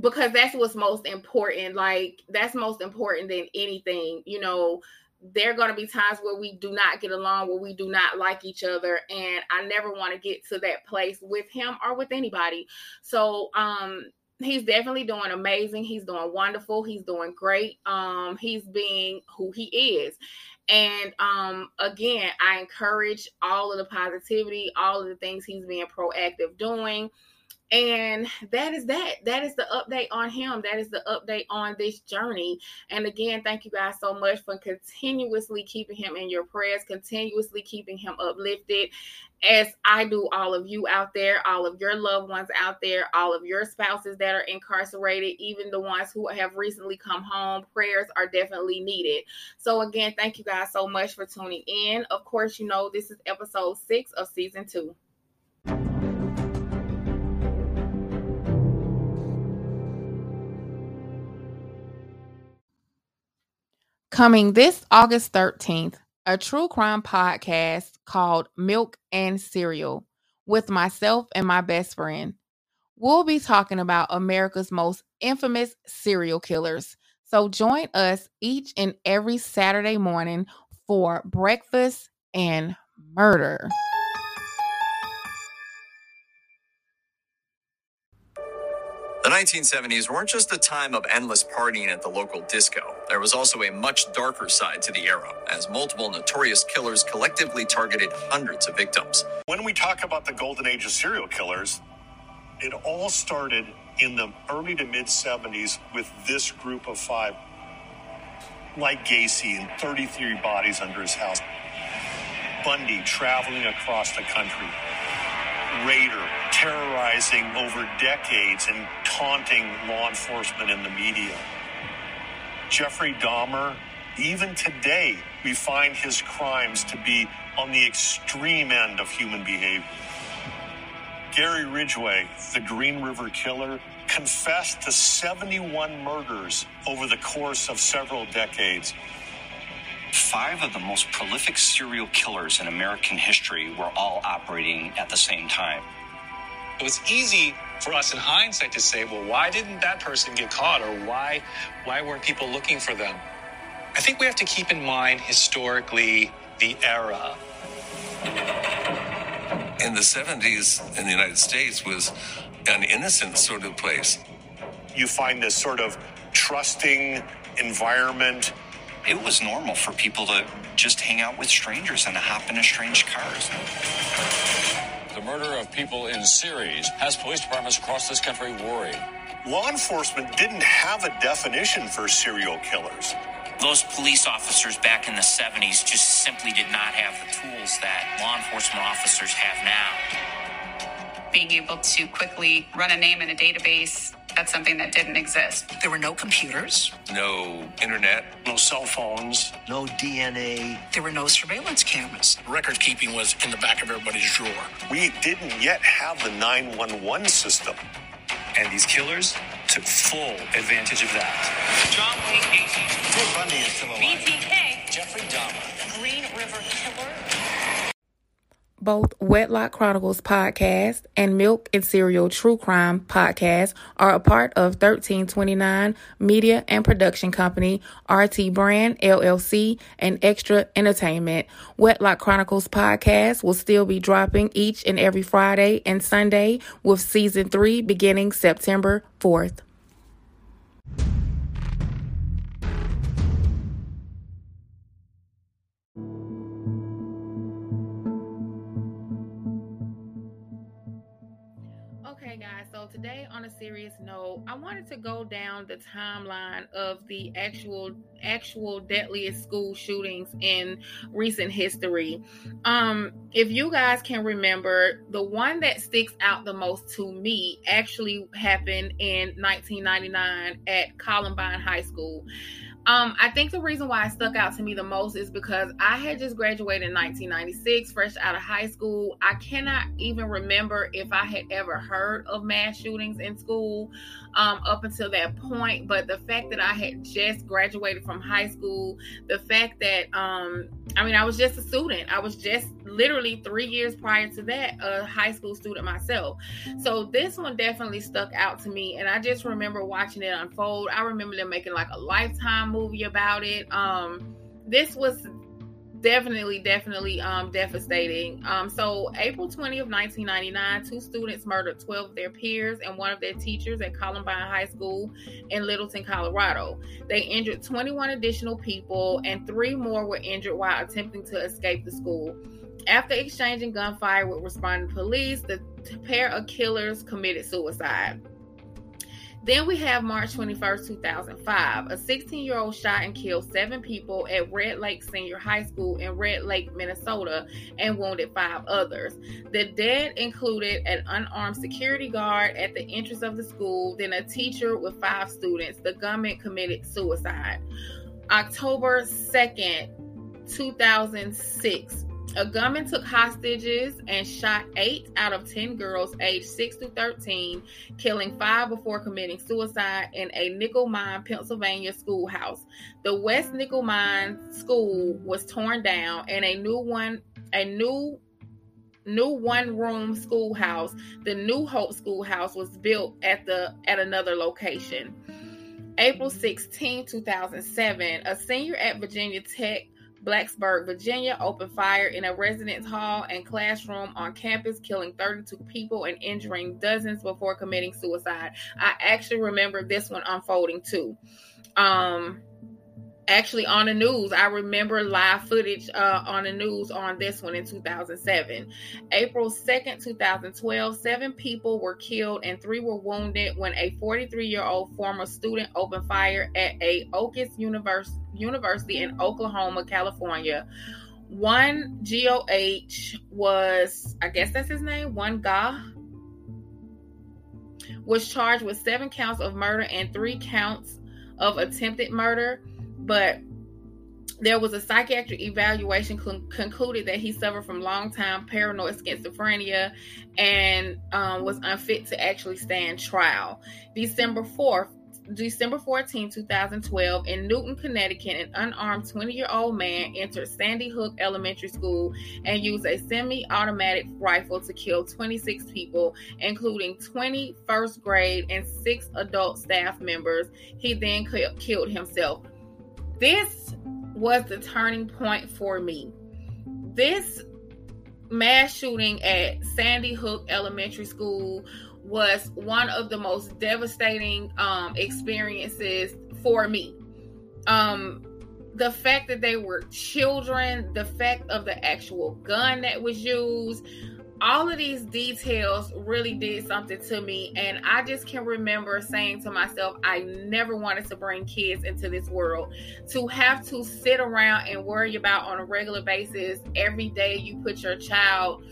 because that's what's most important. Like that's most important than anything you know there are going to be times where we do not get along, where we do not like each other. And I never want to get to that place with him or with anybody. So, um, he's definitely doing amazing. He's doing wonderful. He's doing great. Um, he's being who he is. And um, again, I encourage all of the positivity, all of the things he's being proactive doing. And that is that. That is the update on him. That is the update on this journey. And again, thank you guys so much for continuously keeping him in your prayers, continuously keeping him uplifted. As I do all of you out there, all of your loved ones out there, all of your spouses that are incarcerated, even the ones who have recently come home, prayers are definitely needed. So, again, thank you guys so much for tuning in. Of course, you know, this is episode six of season two. Coming this August 13th, a true crime podcast called Milk and Cereal with myself and my best friend. We'll be talking about America's most infamous serial killers, So join us each and every Saturday morning for breakfast and murder. The 1970s weren't just a time of endless partying at the local disco. There was also a much darker side to the era, as multiple notorious killers collectively targeted hundreds of victims. When we talk about the golden age of serial killers, it all started in the early to mid 70s with this group of five, like Gacy and 33 bodies under his house, Bundy traveling across the country, Rader terrorizing over decades and taunting law enforcement and the media. Jeffrey Dahmer, even today, we find his crimes to be on the extreme end of human behavior. Gary Ridgway, the Green River Killer, confessed to 71 murders over the course of several decades. Five of the most prolific serial killers in American history were all operating at the same time. It was easy for us in hindsight to say, well, why didn't that person get caught or why why weren't people looking for them? I think we have to keep in mind historically the era. In the 70s in the United States was an innocent sort of place. You find this sort of trusting environment it was normal for people to just hang out with strangers and hop into strange cars. The murder of people in series has police departments across this country worried. Law enforcement didn't have a definition for serial killers. Those police officers back in the 70s just simply did not have the tools that law enforcement officers have now. Being able to quickly run a name in a database that's something that didn't exist. There were no computers, no internet, no cell phones, no DNA. There were no surveillance cameras. Record keeping was in the back of everybody's drawer. We didn't yet have the 911 system. And these killers took full advantage of that. John Wayne Gacy. Ted Bundy is still alive. BTK. Jeffrey Dahmer. Green River Killer both Wedlock Chronicles podcast and Milk and Cereal True Crime podcast are a part of 1329 Media and Production Company, RT Brand LLC, and XTRA Entertainment. Wedlock Chronicles podcast will still be dropping each and every Friday and Sunday with season 3 beginning September 4th. Today, on a serious note, I wanted to go down the timeline of the actual actual deadliest school shootings in recent history. Um, if you guys can remember, the one that sticks out the most to me actually happened in 1999 at Columbine High School. Um, I think the reason why it stuck out to me the most is because I had just graduated in 1996, fresh out of high school. I cannot even remember if I had ever heard of mass shootings in school um, up until that point. But the fact that I had just graduated from high school, the fact that, um, I mean, I was just a student. I was just literally three years prior to that, a high school student myself. So this one definitely stuck out to me. And I just remember watching it unfold. I remember them making like a lifetime movie about it. Um, this was definitely definitely um devastating. Um so april 20 of 1999 two students murdered 12 of their peers and one of their teachers at columbine high school in littleton colorado. They injured 21 additional people and three more were injured while attempting to escape the school. After exchanging gunfire with responding police the pair of killers committed suicide then we have March 21st, 2005. A 16 year old shot and killed seven people at Red Lake Senior High School in Red Lake, Minnesota, and wounded five others. The dead included an unarmed security guard at the entrance of the school, then a teacher with five students. The gunman committed suicide. October 2nd, 2006. A gunman took hostages and shot eight out of 10 girls aged 6 to 13, killing five before committing suicide in a nickel mine, Pennsylvania schoolhouse. The West Nickel Mine School was torn down and a new one, a new new one room schoolhouse, the New Hope Schoolhouse was built at the at another location. April 16, 2007, a senior at Virginia Tech, Blacksburg, Virginia, opened fire in a residence hall and classroom on campus, killing 32 people and injuring dozens before committing suicide. I actually remember this one unfolding too. Um, actually on the news. I remember live footage uh, on the news on this one in 2007. April 2nd, 2012, seven people were killed and three were wounded when a 43 year old former student opened fire at a Oikos University, University in Oklahoma, California. One GOH was, I guess that's his name, one Ga, was charged with seven counts of murder and three counts of attempted murder but there was a psychiatric evaluation cl- concluded that he suffered from long-time paranoid schizophrenia and um, was unfit to actually stand trial. December 4th, December 14, 2012, in Newtown, Connecticut, an unarmed 20 year old man entered Sandy Hook Elementary School and used a semi automatic rifle to kill 26 people, including 20 first grade and six adult staff members. He then killed himself this was the turning point for me. This mass shooting at Sandy Hook Elementary School was one of the most devastating um, experiences for me. Um, the fact that they were children, the fact of the actual gun that was used, all of these details really did something to me. And I just can remember saying to myself, I never wanted to bring kids into this world. To have to sit around and worry about on a regular basis every day you put your child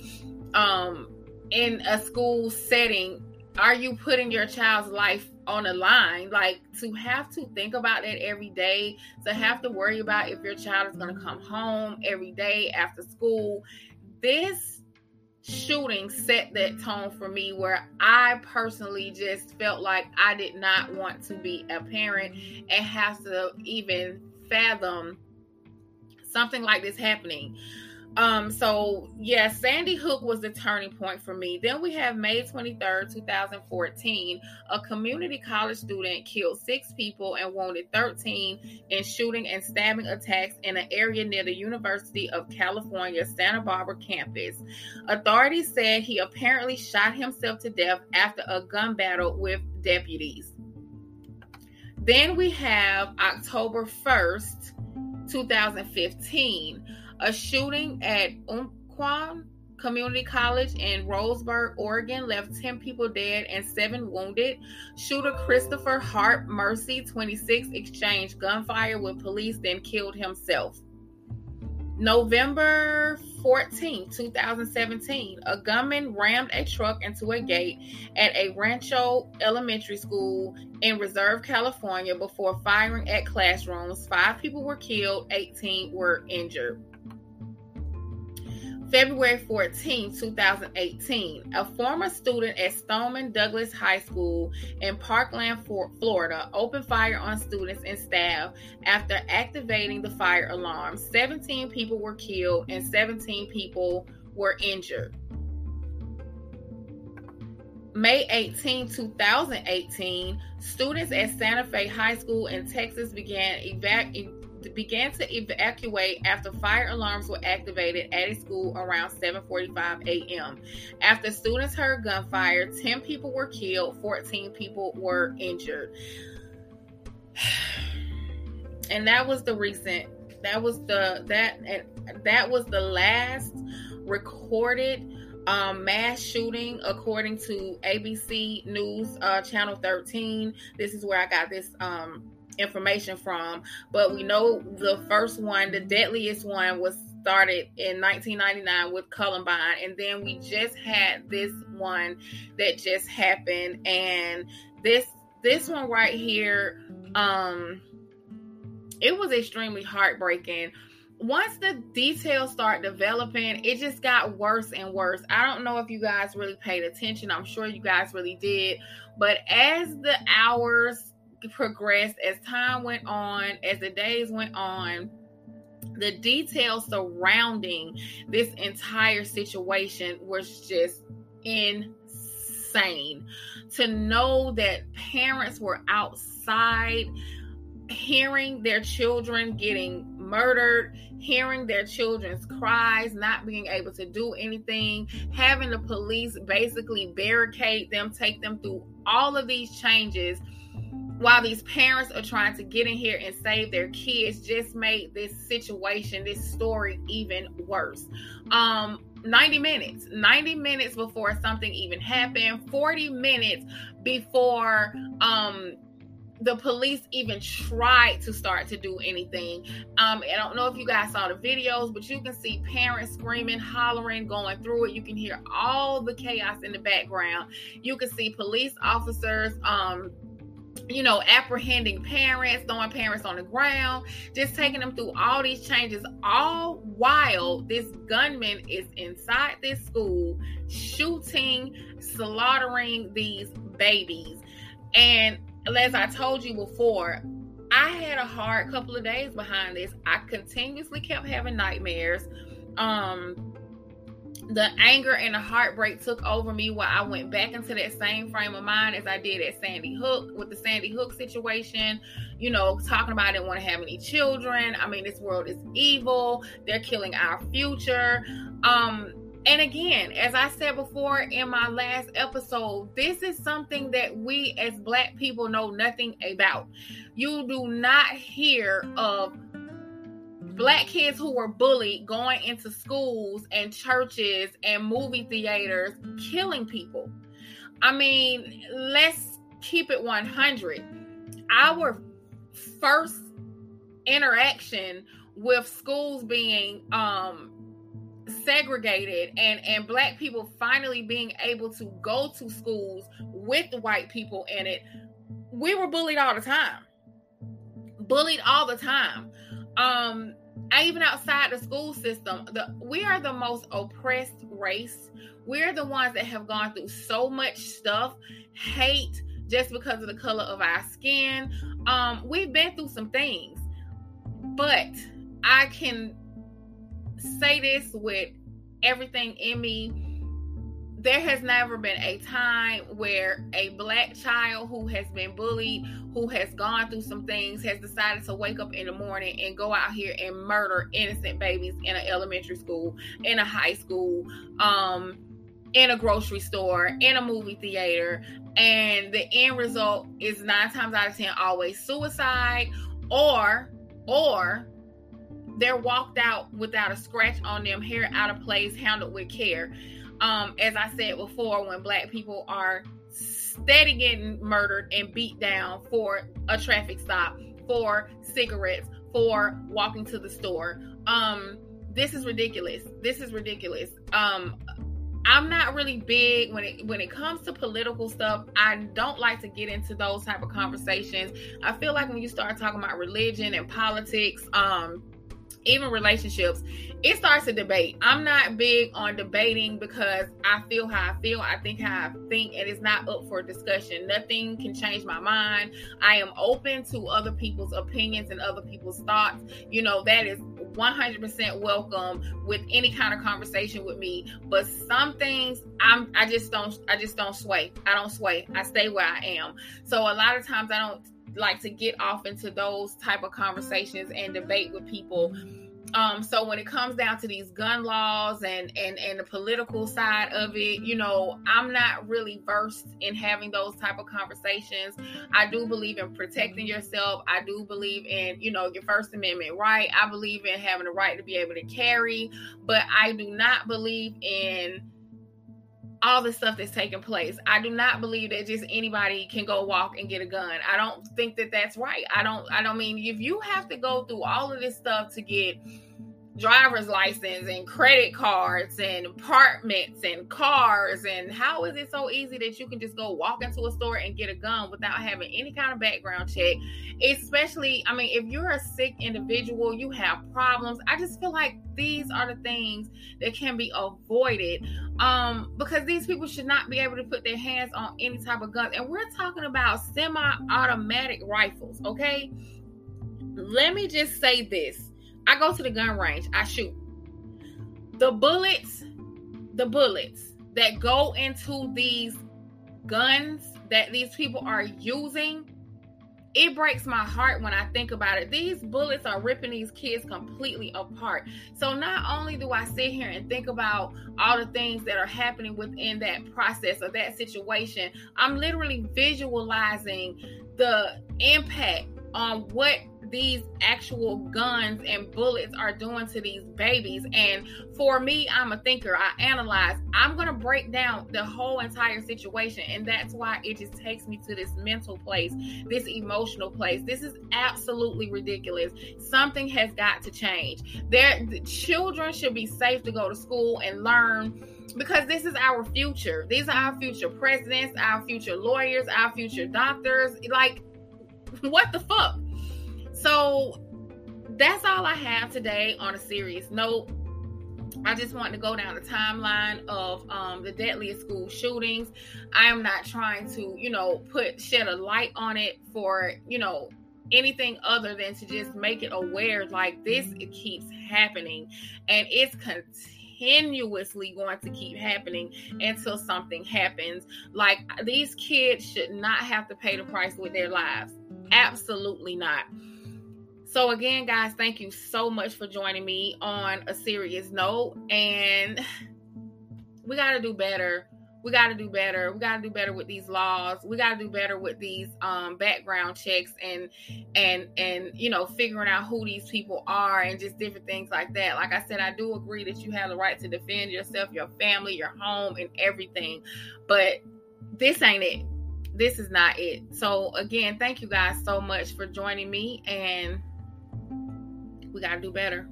um, in a school setting. Are you putting your child's life on the line? Like to have to think about that every day, to have to worry about if your child is going to come home every day after school. This shooting set that tone for me where I personally just felt like I did not want to be a parent and have to even fathom something like this happening. Um, so yeah, Sandy Hook was the turning point for me. Then we have May 23rd, 2014. A community college student killed six people and wounded 13 in shooting and stabbing attacks in an area near the University of California, Santa Barbara campus. Authorities said he apparently shot himself to death after a gun battle with deputies. Then we have October 1st, 2015 a shooting at Umpqua Community College in Roseburg, Oregon left 10 people dead and 7 wounded. Shooter Christopher Harper-Mercer, 26, exchanged gunfire with police, then killed himself. November 14, 2017, a gunman rammed a truck into a gate at a Rancho Elementary School in Reserve, California, before firing at classrooms. Five people were killed, 18 were injured. February 14, 2018, a former student at Stoneman Douglas High School in Parkland, Florida, opened fire on students and staff after activating the fire alarm. 17 people were killed and 17 people were injured. May 18, 2018, students at Santa Fe High School in Texas began evacuating began to evacuate after fire alarms were activated at a school around 7:45 a.m. After students heard gunfire, 10 people were killed, 14 people were injured. [SIGHS] And that was the recent that was the that that was the last recorded um, mass shooting according to ABC News uh, channel 13. This is where I got this um, information from. But we know the first one, the deadliest one, was started in 1999 with Columbine, and then we just had this one that just happened, and this this one right here, um, it was extremely heartbreaking. Once the details start developing, it just got worse and worse. I don't know if you guys really paid attention. I'm sure you guys really did. But as the hours progressed, as time went on, as the days went on, the details surrounding this entire situation was just insane. to know that parents were outside hearing their children getting murdered, hearing their children's cries, not being able to do anything, having the police basically barricade them, take them through all of these changes while these parents are trying to get in here and save their kids just made this situation this story even worse um 90 minutes 90 minutes before something even happened 40 minutes before um the police even tried to start to do anything. Um, I don't know if you guys saw the videos, but you can see parents screaming, hollering, going through it. You can hear all the chaos in the background. You can see police officers um you know, apprehending parents, throwing parents on the ground, just taking them through all these changes, all while this gunman is inside this school shooting, slaughtering these babies. And as I told you before, I had a hard couple of days behind this. I continuously kept having nightmares. Um, the anger and the heartbreak took over me while I went back into that same frame of mind as I did at Sandy Hook with the Sandy Hook situation. You know, talking about I didn't want to have any children. I mean, this world is evil. They're killing our future. Um, and again, as I said before in my last episode, this is something that we as Black people know nothing about. You do not hear of black kids who were bullied going into schools and churches and movie theaters killing people. I mean, let's keep it 100. Our first interaction with schools being um segregated and and black people finally being able to go to schools with white people in it we were bullied all the time bullied all the time um even outside the school system the we are the most oppressed race. We're the ones that have gone through so much stuff hate just because of the color of our skin. Um we've been through some things but i can say this with everything in me there has never been a time where a black child who has been bullied, who has gone through some things, has decided to wake up in the morning and go out here and murder innocent babies in an elementary school, in a high school, um, in a grocery store, in a movie theater, and the end result is nine times out of ten always suicide or or they're walked out without a scratch on them, hair out of place, handled with care um, as I said before, when black people are steady getting murdered and beat down for a traffic stop, for cigarettes, for walking to the store. Um, this is ridiculous. This is ridiculous. Um, I'm not really big when it when it comes to political stuff. I don't like to get into those type of conversations. I feel like when you start talking about religion and politics, um, even relationships, it starts a debate. I'm not big on debating because I feel how I feel. I think how I think, and it's not up for discussion. Nothing can change my mind. I am open to other people's opinions and other people's thoughts. You know, that is 100% welcome with any kind of conversation with me. But some things I'm I just don't I just don't sway. I don't sway. I stay where I am. So a lot of times I don't like to get off into those type of conversations and debate with people. Um so when it comes down to these gun laws and and and the political side of it you know i'm not really versed in having those type of conversations. I do believe in protecting yourself. I do believe in you know your first amendment right. I believe in having the right to be able to carry but i do not believe in all the stuff that's taking place. I do not believe that just anybody can go walk and get a gun. I don't think that that's right. I don't I don't mean if you have to go through all of this stuff to get driver's license and credit cards and apartments and cars and how is it so easy that you can just go walk into a store and get a gun without having any kind of background check? Especially i mean if you're a sick individual you have problems. I just feel like these are the things that can be avoided um because these people should not be able to put their hands on any type of guns. And we're talking about semi-automatic rifles okay? Let me just say this I go to the gun range, I shoot. The bullets, the bullets that go into these guns that these people are using it breaks my heart when I think about it. These bullets are ripping these kids completely apart. So not only do I sit here and think about all the things that are happening within that process or that situation, I'm literally visualizing the impact on what these actual guns and bullets are doing to these babies. And for me, I'm a thinker. I analyze. I'm going to break down the whole entire situation. And that's why it just takes me to this mental place, this emotional place. This is absolutely ridiculous. Something has got to change. There, the children should be safe to go to school and learn because this is our future. These are our future presidents, our future lawyers, our future doctors. Like, what the fuck? So that's all I have today on a serious note. I just want to go down the timeline of um, the deadliest school shootings. I am not trying to, you know, put shed a light on it for, you know, anything other than to just make it aware like this it keeps happening and it's continuously going to keep happening until something happens like these kids should not have to pay the price with their lives absolutely not so, again, guys, thank you so much for joining me on a serious note. And we got to do better. We got to do better. We got to do better with these laws. We got to do better with these um, background checks and and and you know figuring out who these people are and just different things like that. Like I said, I do agree that you have the right to defend yourself, your family, your home, and everything. But this ain't it. This is not it. So again, thank you guys so much for joining me and we got to do better.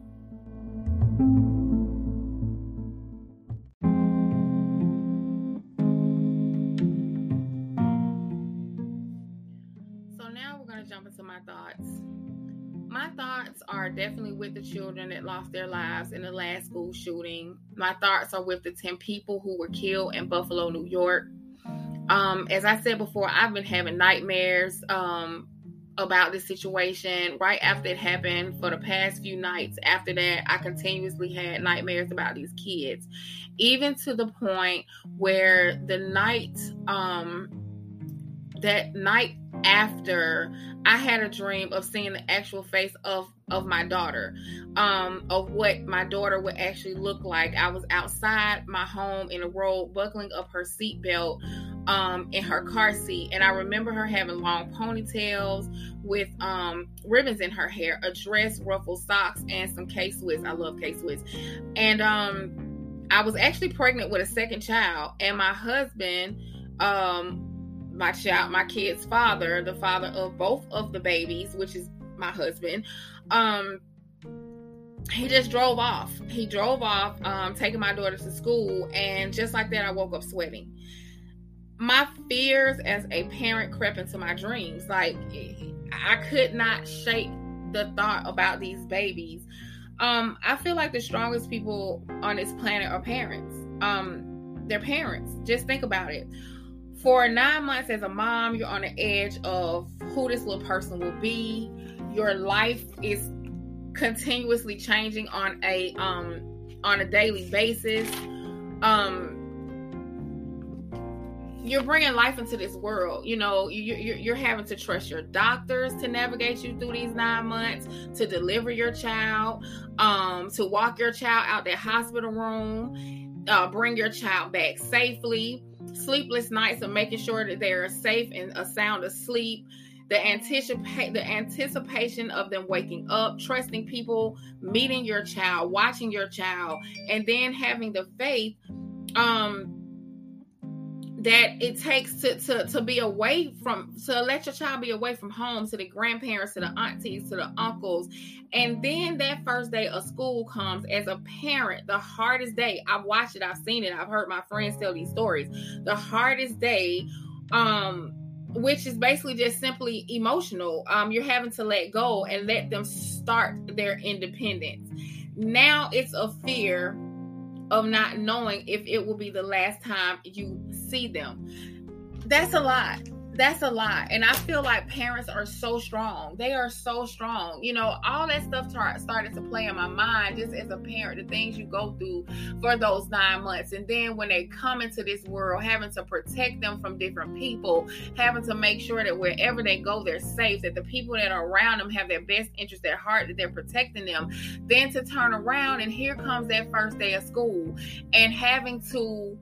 So now we're going to jump into my thoughts. My thoughts are definitely with the children that lost their lives in the last school shooting. My thoughts are with the 10 people who were killed in Buffalo, New York. Um, as I said before, I've been having nightmares um, about this situation right after it happened for the past few nights. After that i continuously had nightmares about these kids. Even to the point where the night um that night after i had a dream of seeing the actual face of of my daughter um of what my daughter would actually look like i was outside my home in a road buckling up her seatbelt um, in her car seat. And I remember her having long ponytails with um, ribbons in her hair, a dress, ruffled socks, and some K Swiss. I love K Swiss. And um, I was actually pregnant with a second child, and my husband, um, my child, my kid's father, the father of both of the babies, which is my husband, um, he just drove off. He drove off, um, taking my daughter to school, and just like that, I woke up sweating my fears as a parent crept into my dreams. Like I could not shake the thought about these babies. Um, I feel like the strongest people on this planet are parents. Um, they're parents. Just think about it. For nine months as a mom, you're on the edge of who this little person will be. Your life is continuously changing on a um on a daily basis. Um, you're bringing life into this world. You know, you, you're, you're having to trust your doctors to navigate you through these nine months, to deliver your child, um, to walk your child out that hospital room, uh, bring your child back safely, sleepless nights of making sure that they are safe and a sound asleep. The anticipate the anticipation of them waking up, trusting people, meeting your child, watching your child, and then having the faith um that it takes to, to to be away from to let your child be away from home to the grandparents to the aunties to the uncles. And then that first day of school comes as a parent the hardest day. I've watched it i've seen it i've heard my friends tell these stories. The hardest day um which is basically just simply emotional. Um you're having to let go and let them start their independence. Now it's a fear of not knowing if it will be the last time you see them. That's a lot. that's a lot. And i feel like parents are so strong. They are so strong. You know all that stuff tar- started to play in my mind just as a parent the things you go through for those nine months. And then when they come into this world having to protect them from different people having to make sure that wherever they go they're safe that the people that are around them have their best interest at heart that they're protecting them. Then to turn around and here comes that first day of school and having to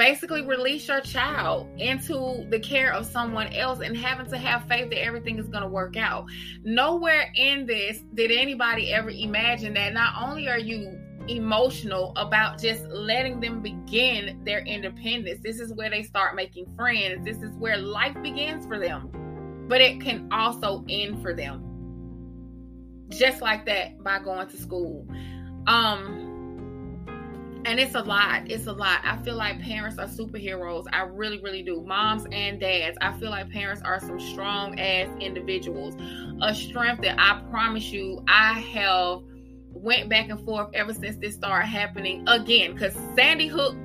basically release your child into the care of someone else and having to have faith that everything is going to work out. Nowhere in this did anybody ever imagine that not only are you emotional about just letting them begin their independence, this is where they start making friends, this is where life begins for them, but it can also end for them. Just like that by going to school. Um, and it's a lot it's a lot. I feel like parents are superheroes. I really really do. Moms and dads i feel like parents are some strong ass individuals. A strength that i promise you i have went back and forth ever since this started happening again because sandy hook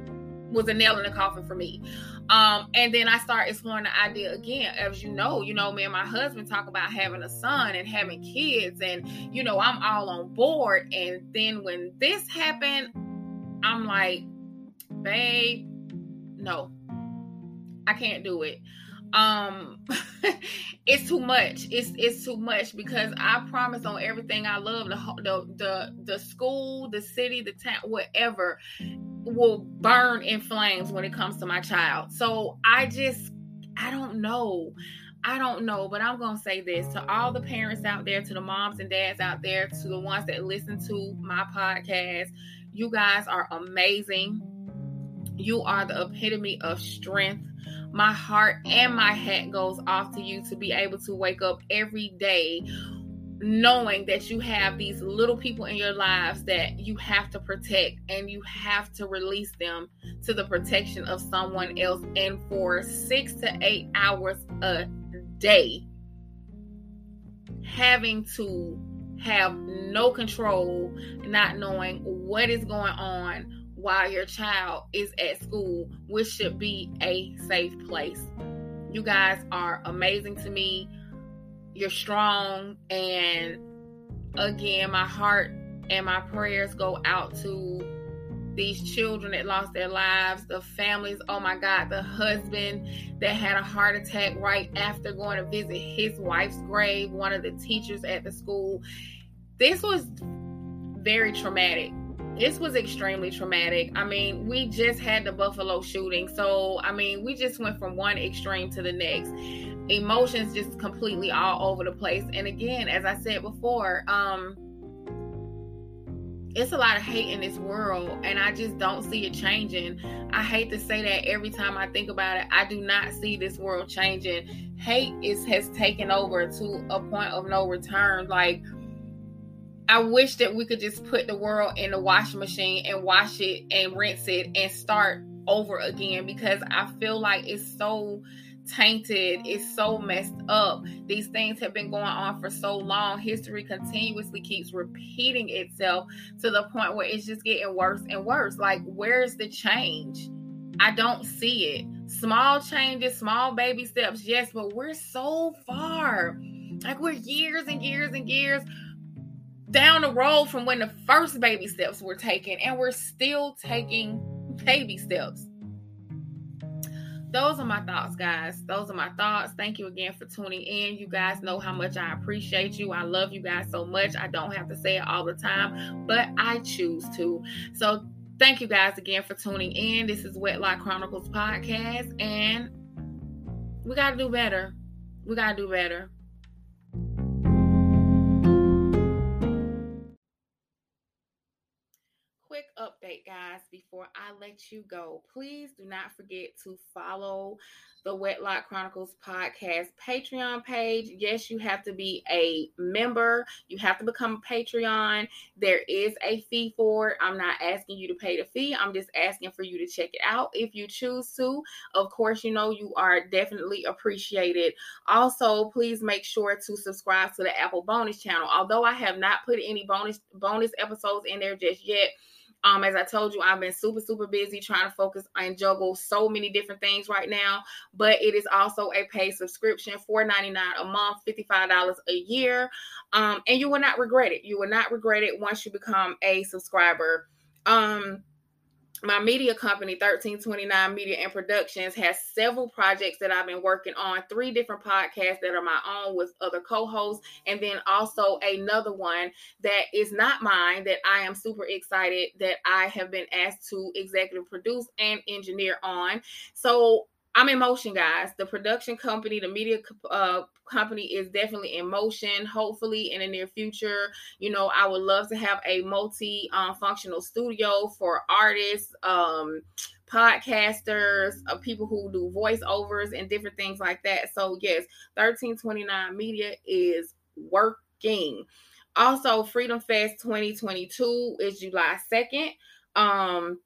was a nail in the coffin for me. Um, and then I started exploring the idea again. As you know, you know, me and my husband talk about having a son and having kids, and you know, I'm all on board. And then when this happened, I'm like, babe, no, I can't do it. Um, [LAUGHS] it's too much. It's it's too much because I promise on everything I love the the the the school, the city, the town, whatever will burn in flames when it comes to my child. So I just I don't know. I don't know, but I'm going to say this to all the parents out there, to the moms and dads out there, to the ones that listen to my podcast. You guys are amazing. You are the epitome of strength. My heart and my hat goes off to you to be able to wake up every day knowing that you have these little people in your lives that you have to protect and you have to release them to the protection of someone else and for 6 to 8 hours a day having to have no control, not knowing what is going on while your child is at school, which should be a safe place. You guys are amazing to me. You're strong. And again, my heart and my prayers go out to these children that lost their lives, the families, oh my God, the husband that had a heart attack right after going to visit his wife's grave, one of the teachers at the school. This was very traumatic. This was extremely traumatic. I mean, we just had the Buffalo shooting. So, I mean, we just went from one extreme to the next. Emotions just completely all over the place. And again, as I said before, um, it's a lot of hate in this world and i just don't see it changing. I hate to say that every time i think about it i do not see this world changing. Hate is has taken over to a point of no return. Like i wish that we could just put the world in the washing machine and wash it and rinse it and start over again because i feel like it's so tainted. It's so messed up. These things have been going on for so long. History continuously keeps repeating itself to the point where it's just getting worse and worse. Like, where's the change? I don't see it. Small changes, small baby steps, yes, but we're so far. Like, we're years and years and years down the road from when the first baby steps were taken, and we're still taking baby steps those are my thoughts, guys. Those are my thoughts. Thank you again for tuning in. You guys know how much I appreciate you. I love you guys so much. I don't have to say it all the time, but I choose to. So, thank you guys again for tuning in. This is Wedlock Chronicles podcast, and we got to do better. We got to do better. quick update, guys, before I let you go. Please do not forget to follow the Wedlock Chronicles podcast Patreon page. Yes, you have to be a member, you have to become a Patreon. There is a fee for it. I'm not asking you to pay the fee, I'm just asking for you to check it out if you choose to. Of course, you know you are definitely appreciated. Also, please make sure to subscribe to the Apple bonus channel. Although I have not put any bonus bonus episodes in there just yet Um, as I told you, I've been super, super busy trying to focus and juggle so many different things right now. But it is also a paid subscription, $4.99 a month, $55 a year. Um, and you will not regret it. You will not regret it once you become a subscriber. Um, my media company 1329 media and productions has several projects that i've been working on three different podcasts that are my own with other co-hosts and then also another one that is not mine that i am super excited that i have been asked to executive produce and engineer on. So I'm in motion, guys. The production company, the media uh, company is definitely in motion. Hopefully, in the near future, you know, I would love to have a multi um, functional studio for artists, um, podcasters, uh, people who do voiceovers, and different things like that. So, yes, 1329 Media is working. Also, Freedom Fest 2022 is July 2nd. Um,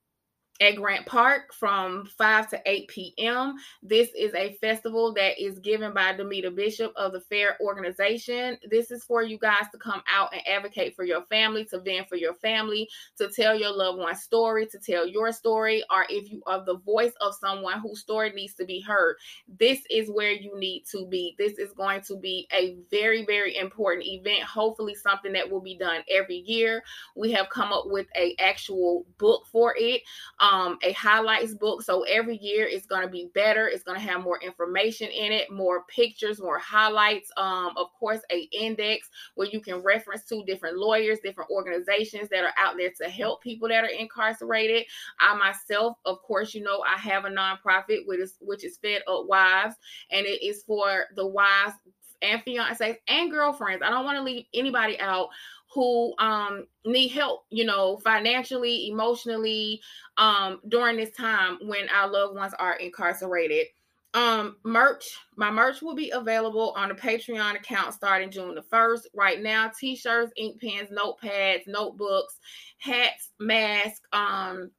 at Grant Park from 5 to 8 p.m. This is a festival that is given by Demita Bishop of the Fair Organization. This is for you guys to come out and advocate for your family, to vent for your family, to tell your loved one's story, to tell your story, or if you are the voice of someone whose story needs to be heard. This is where you need to be. This is going to be a very, very important event. Hopefully, something that will be done every year. We have come up with a actual book for it. Um, a highlights book. So every year it's going to be better. It's going to have more information in it, more pictures, more highlights. Um, of course, a index where you can reference to different lawyers, different organizations that are out there to help people that are incarcerated. I myself, of course, you know, I have a nonprofit which is which is Fed Up Wives, and it is for the wives and fiancés and girlfriends. I don't want to leave anybody out who um, need help, you know, financially, emotionally, um, during this time when our loved ones are incarcerated. Um, merch, my merch will be available on the Patreon account starting June the 1st. Right now, t-shirts, ink pens, notepads, notebooks, hats, masks. Um,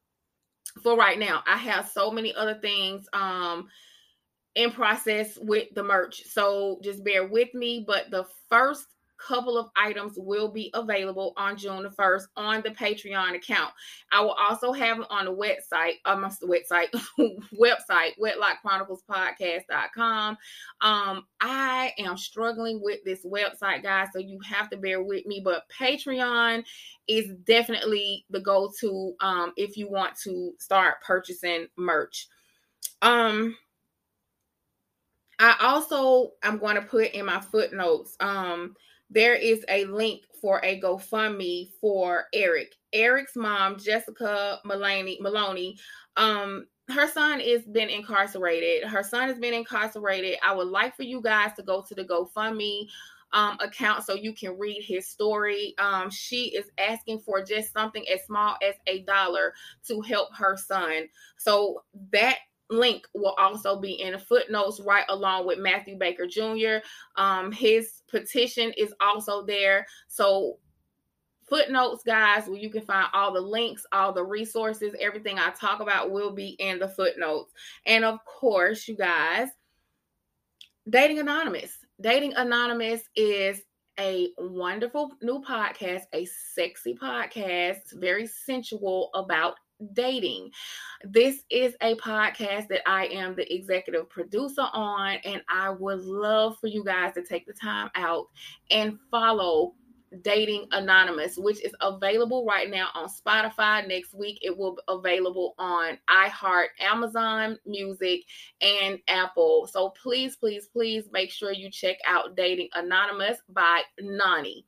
for right now, I have so many other things. Um, in process with the merch. So just bear with me. But the first couple of items will be available on June the 1st on the Patreon account. I will also have them on the website, um, the website, [LAUGHS] website, wedlockchroniclespodcast.com. Um, I am struggling with this website, guys, so you have to bear with me. But Patreon is definitely the go-to um if you want to start purchasing merch. Um I also I'm going to put in my footnotes um there is a link for a GoFundMe for Eric. Eric's mom, Jessica Maloney, Maloney, um, her son is been incarcerated. Her son has been incarcerated. I would like for you guys to go to the GoFundMe um, account so you can read his story. Um, she is asking for just something as small as a dollar to help her son. So that link will also be in the footnotes right along with Mathew Baker Jr. Um, his petition is also there. So footnotes, guys, where you can find all the links, all the resources, everything I talk about will be in the footnotes. And of course, you guys, Dating Anonymous. Dating Anonymous is a wonderful new podcast, a sexy podcast, very sensual about dating. This is a podcast that I am the executive producer on, and I would love for you guys to take the time out and follow Dating Anonymous, which is available right now on Spotify. Next week, it will be available on iHeart, Amazon Music, and Apple. So please, please, please make sure you check out Dating Anonymous by Nonny.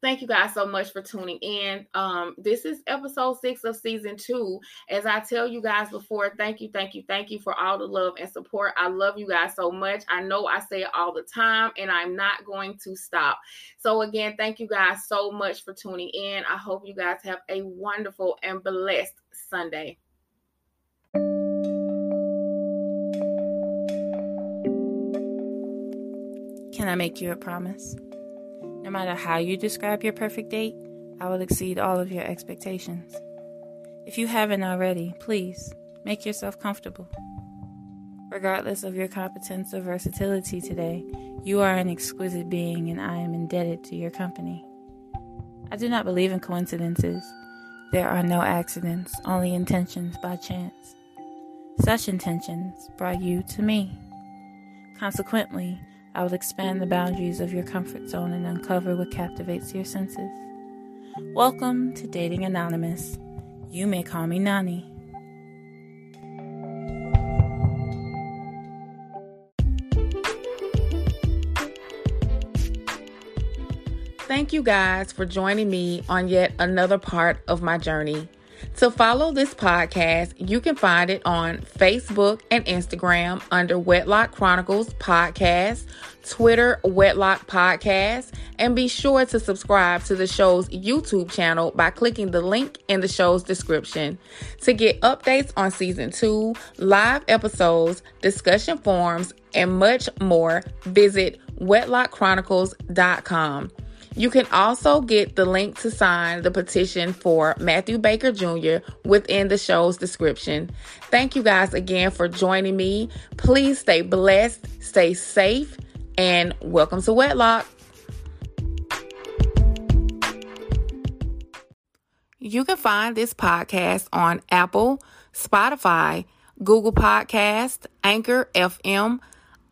Thank you guys so much for tuning in. Um, this is episode six of season two. As I tell you guys before, thank you, thank you, thank you for all the love and support. I love you guys so much. I know I say it all the time, and I'm not going to stop. So, again, thank you guys so much for tuning in. I hope you guys have a wonderful and blessed Sunday. Can I make you a promise? No matter how you describe your perfect date, I will exceed all of your expectations. If you haven't already, please make yourself comfortable. Regardless of your competence or versatility today, you are an exquisite being and I am indebted to your company. I do not believe in coincidences. There are no accidents, only intentions by chance. Such intentions brought you to me. Consequently, I will expand the boundaries of your comfort zone and uncover what captivates your senses. Welcome to Dating Anonymous. You may call me Nonny. Thank you guys for joining me on yet another part of my journey. To follow this podcast, you can find it on Facebook and Instagram under Wedlock Chronicles Podcast, Twitter Wedlock Podcast, and be sure to subscribe to the show's YouTube channel by clicking the link in the show's description. To get updates on season two, live episodes, discussion forums, and much more, visit wedlockchronicles.com. You can also get the link to sign the petition for Mathew Baker Jr. within the show's description. Thank you guys again for joining me. Please stay blessed, stay safe, and welcome to Wedlock. You can find this podcast on Apple, Spotify, Google Podcast, Anchor FM,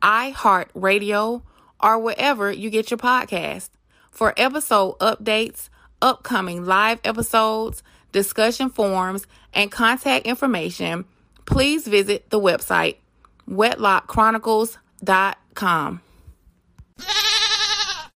iHeartRadio, or wherever you get your podcast. For episode updates, upcoming live episodes, discussion forums, and contact information, please visit the website wedlockchronicles.com.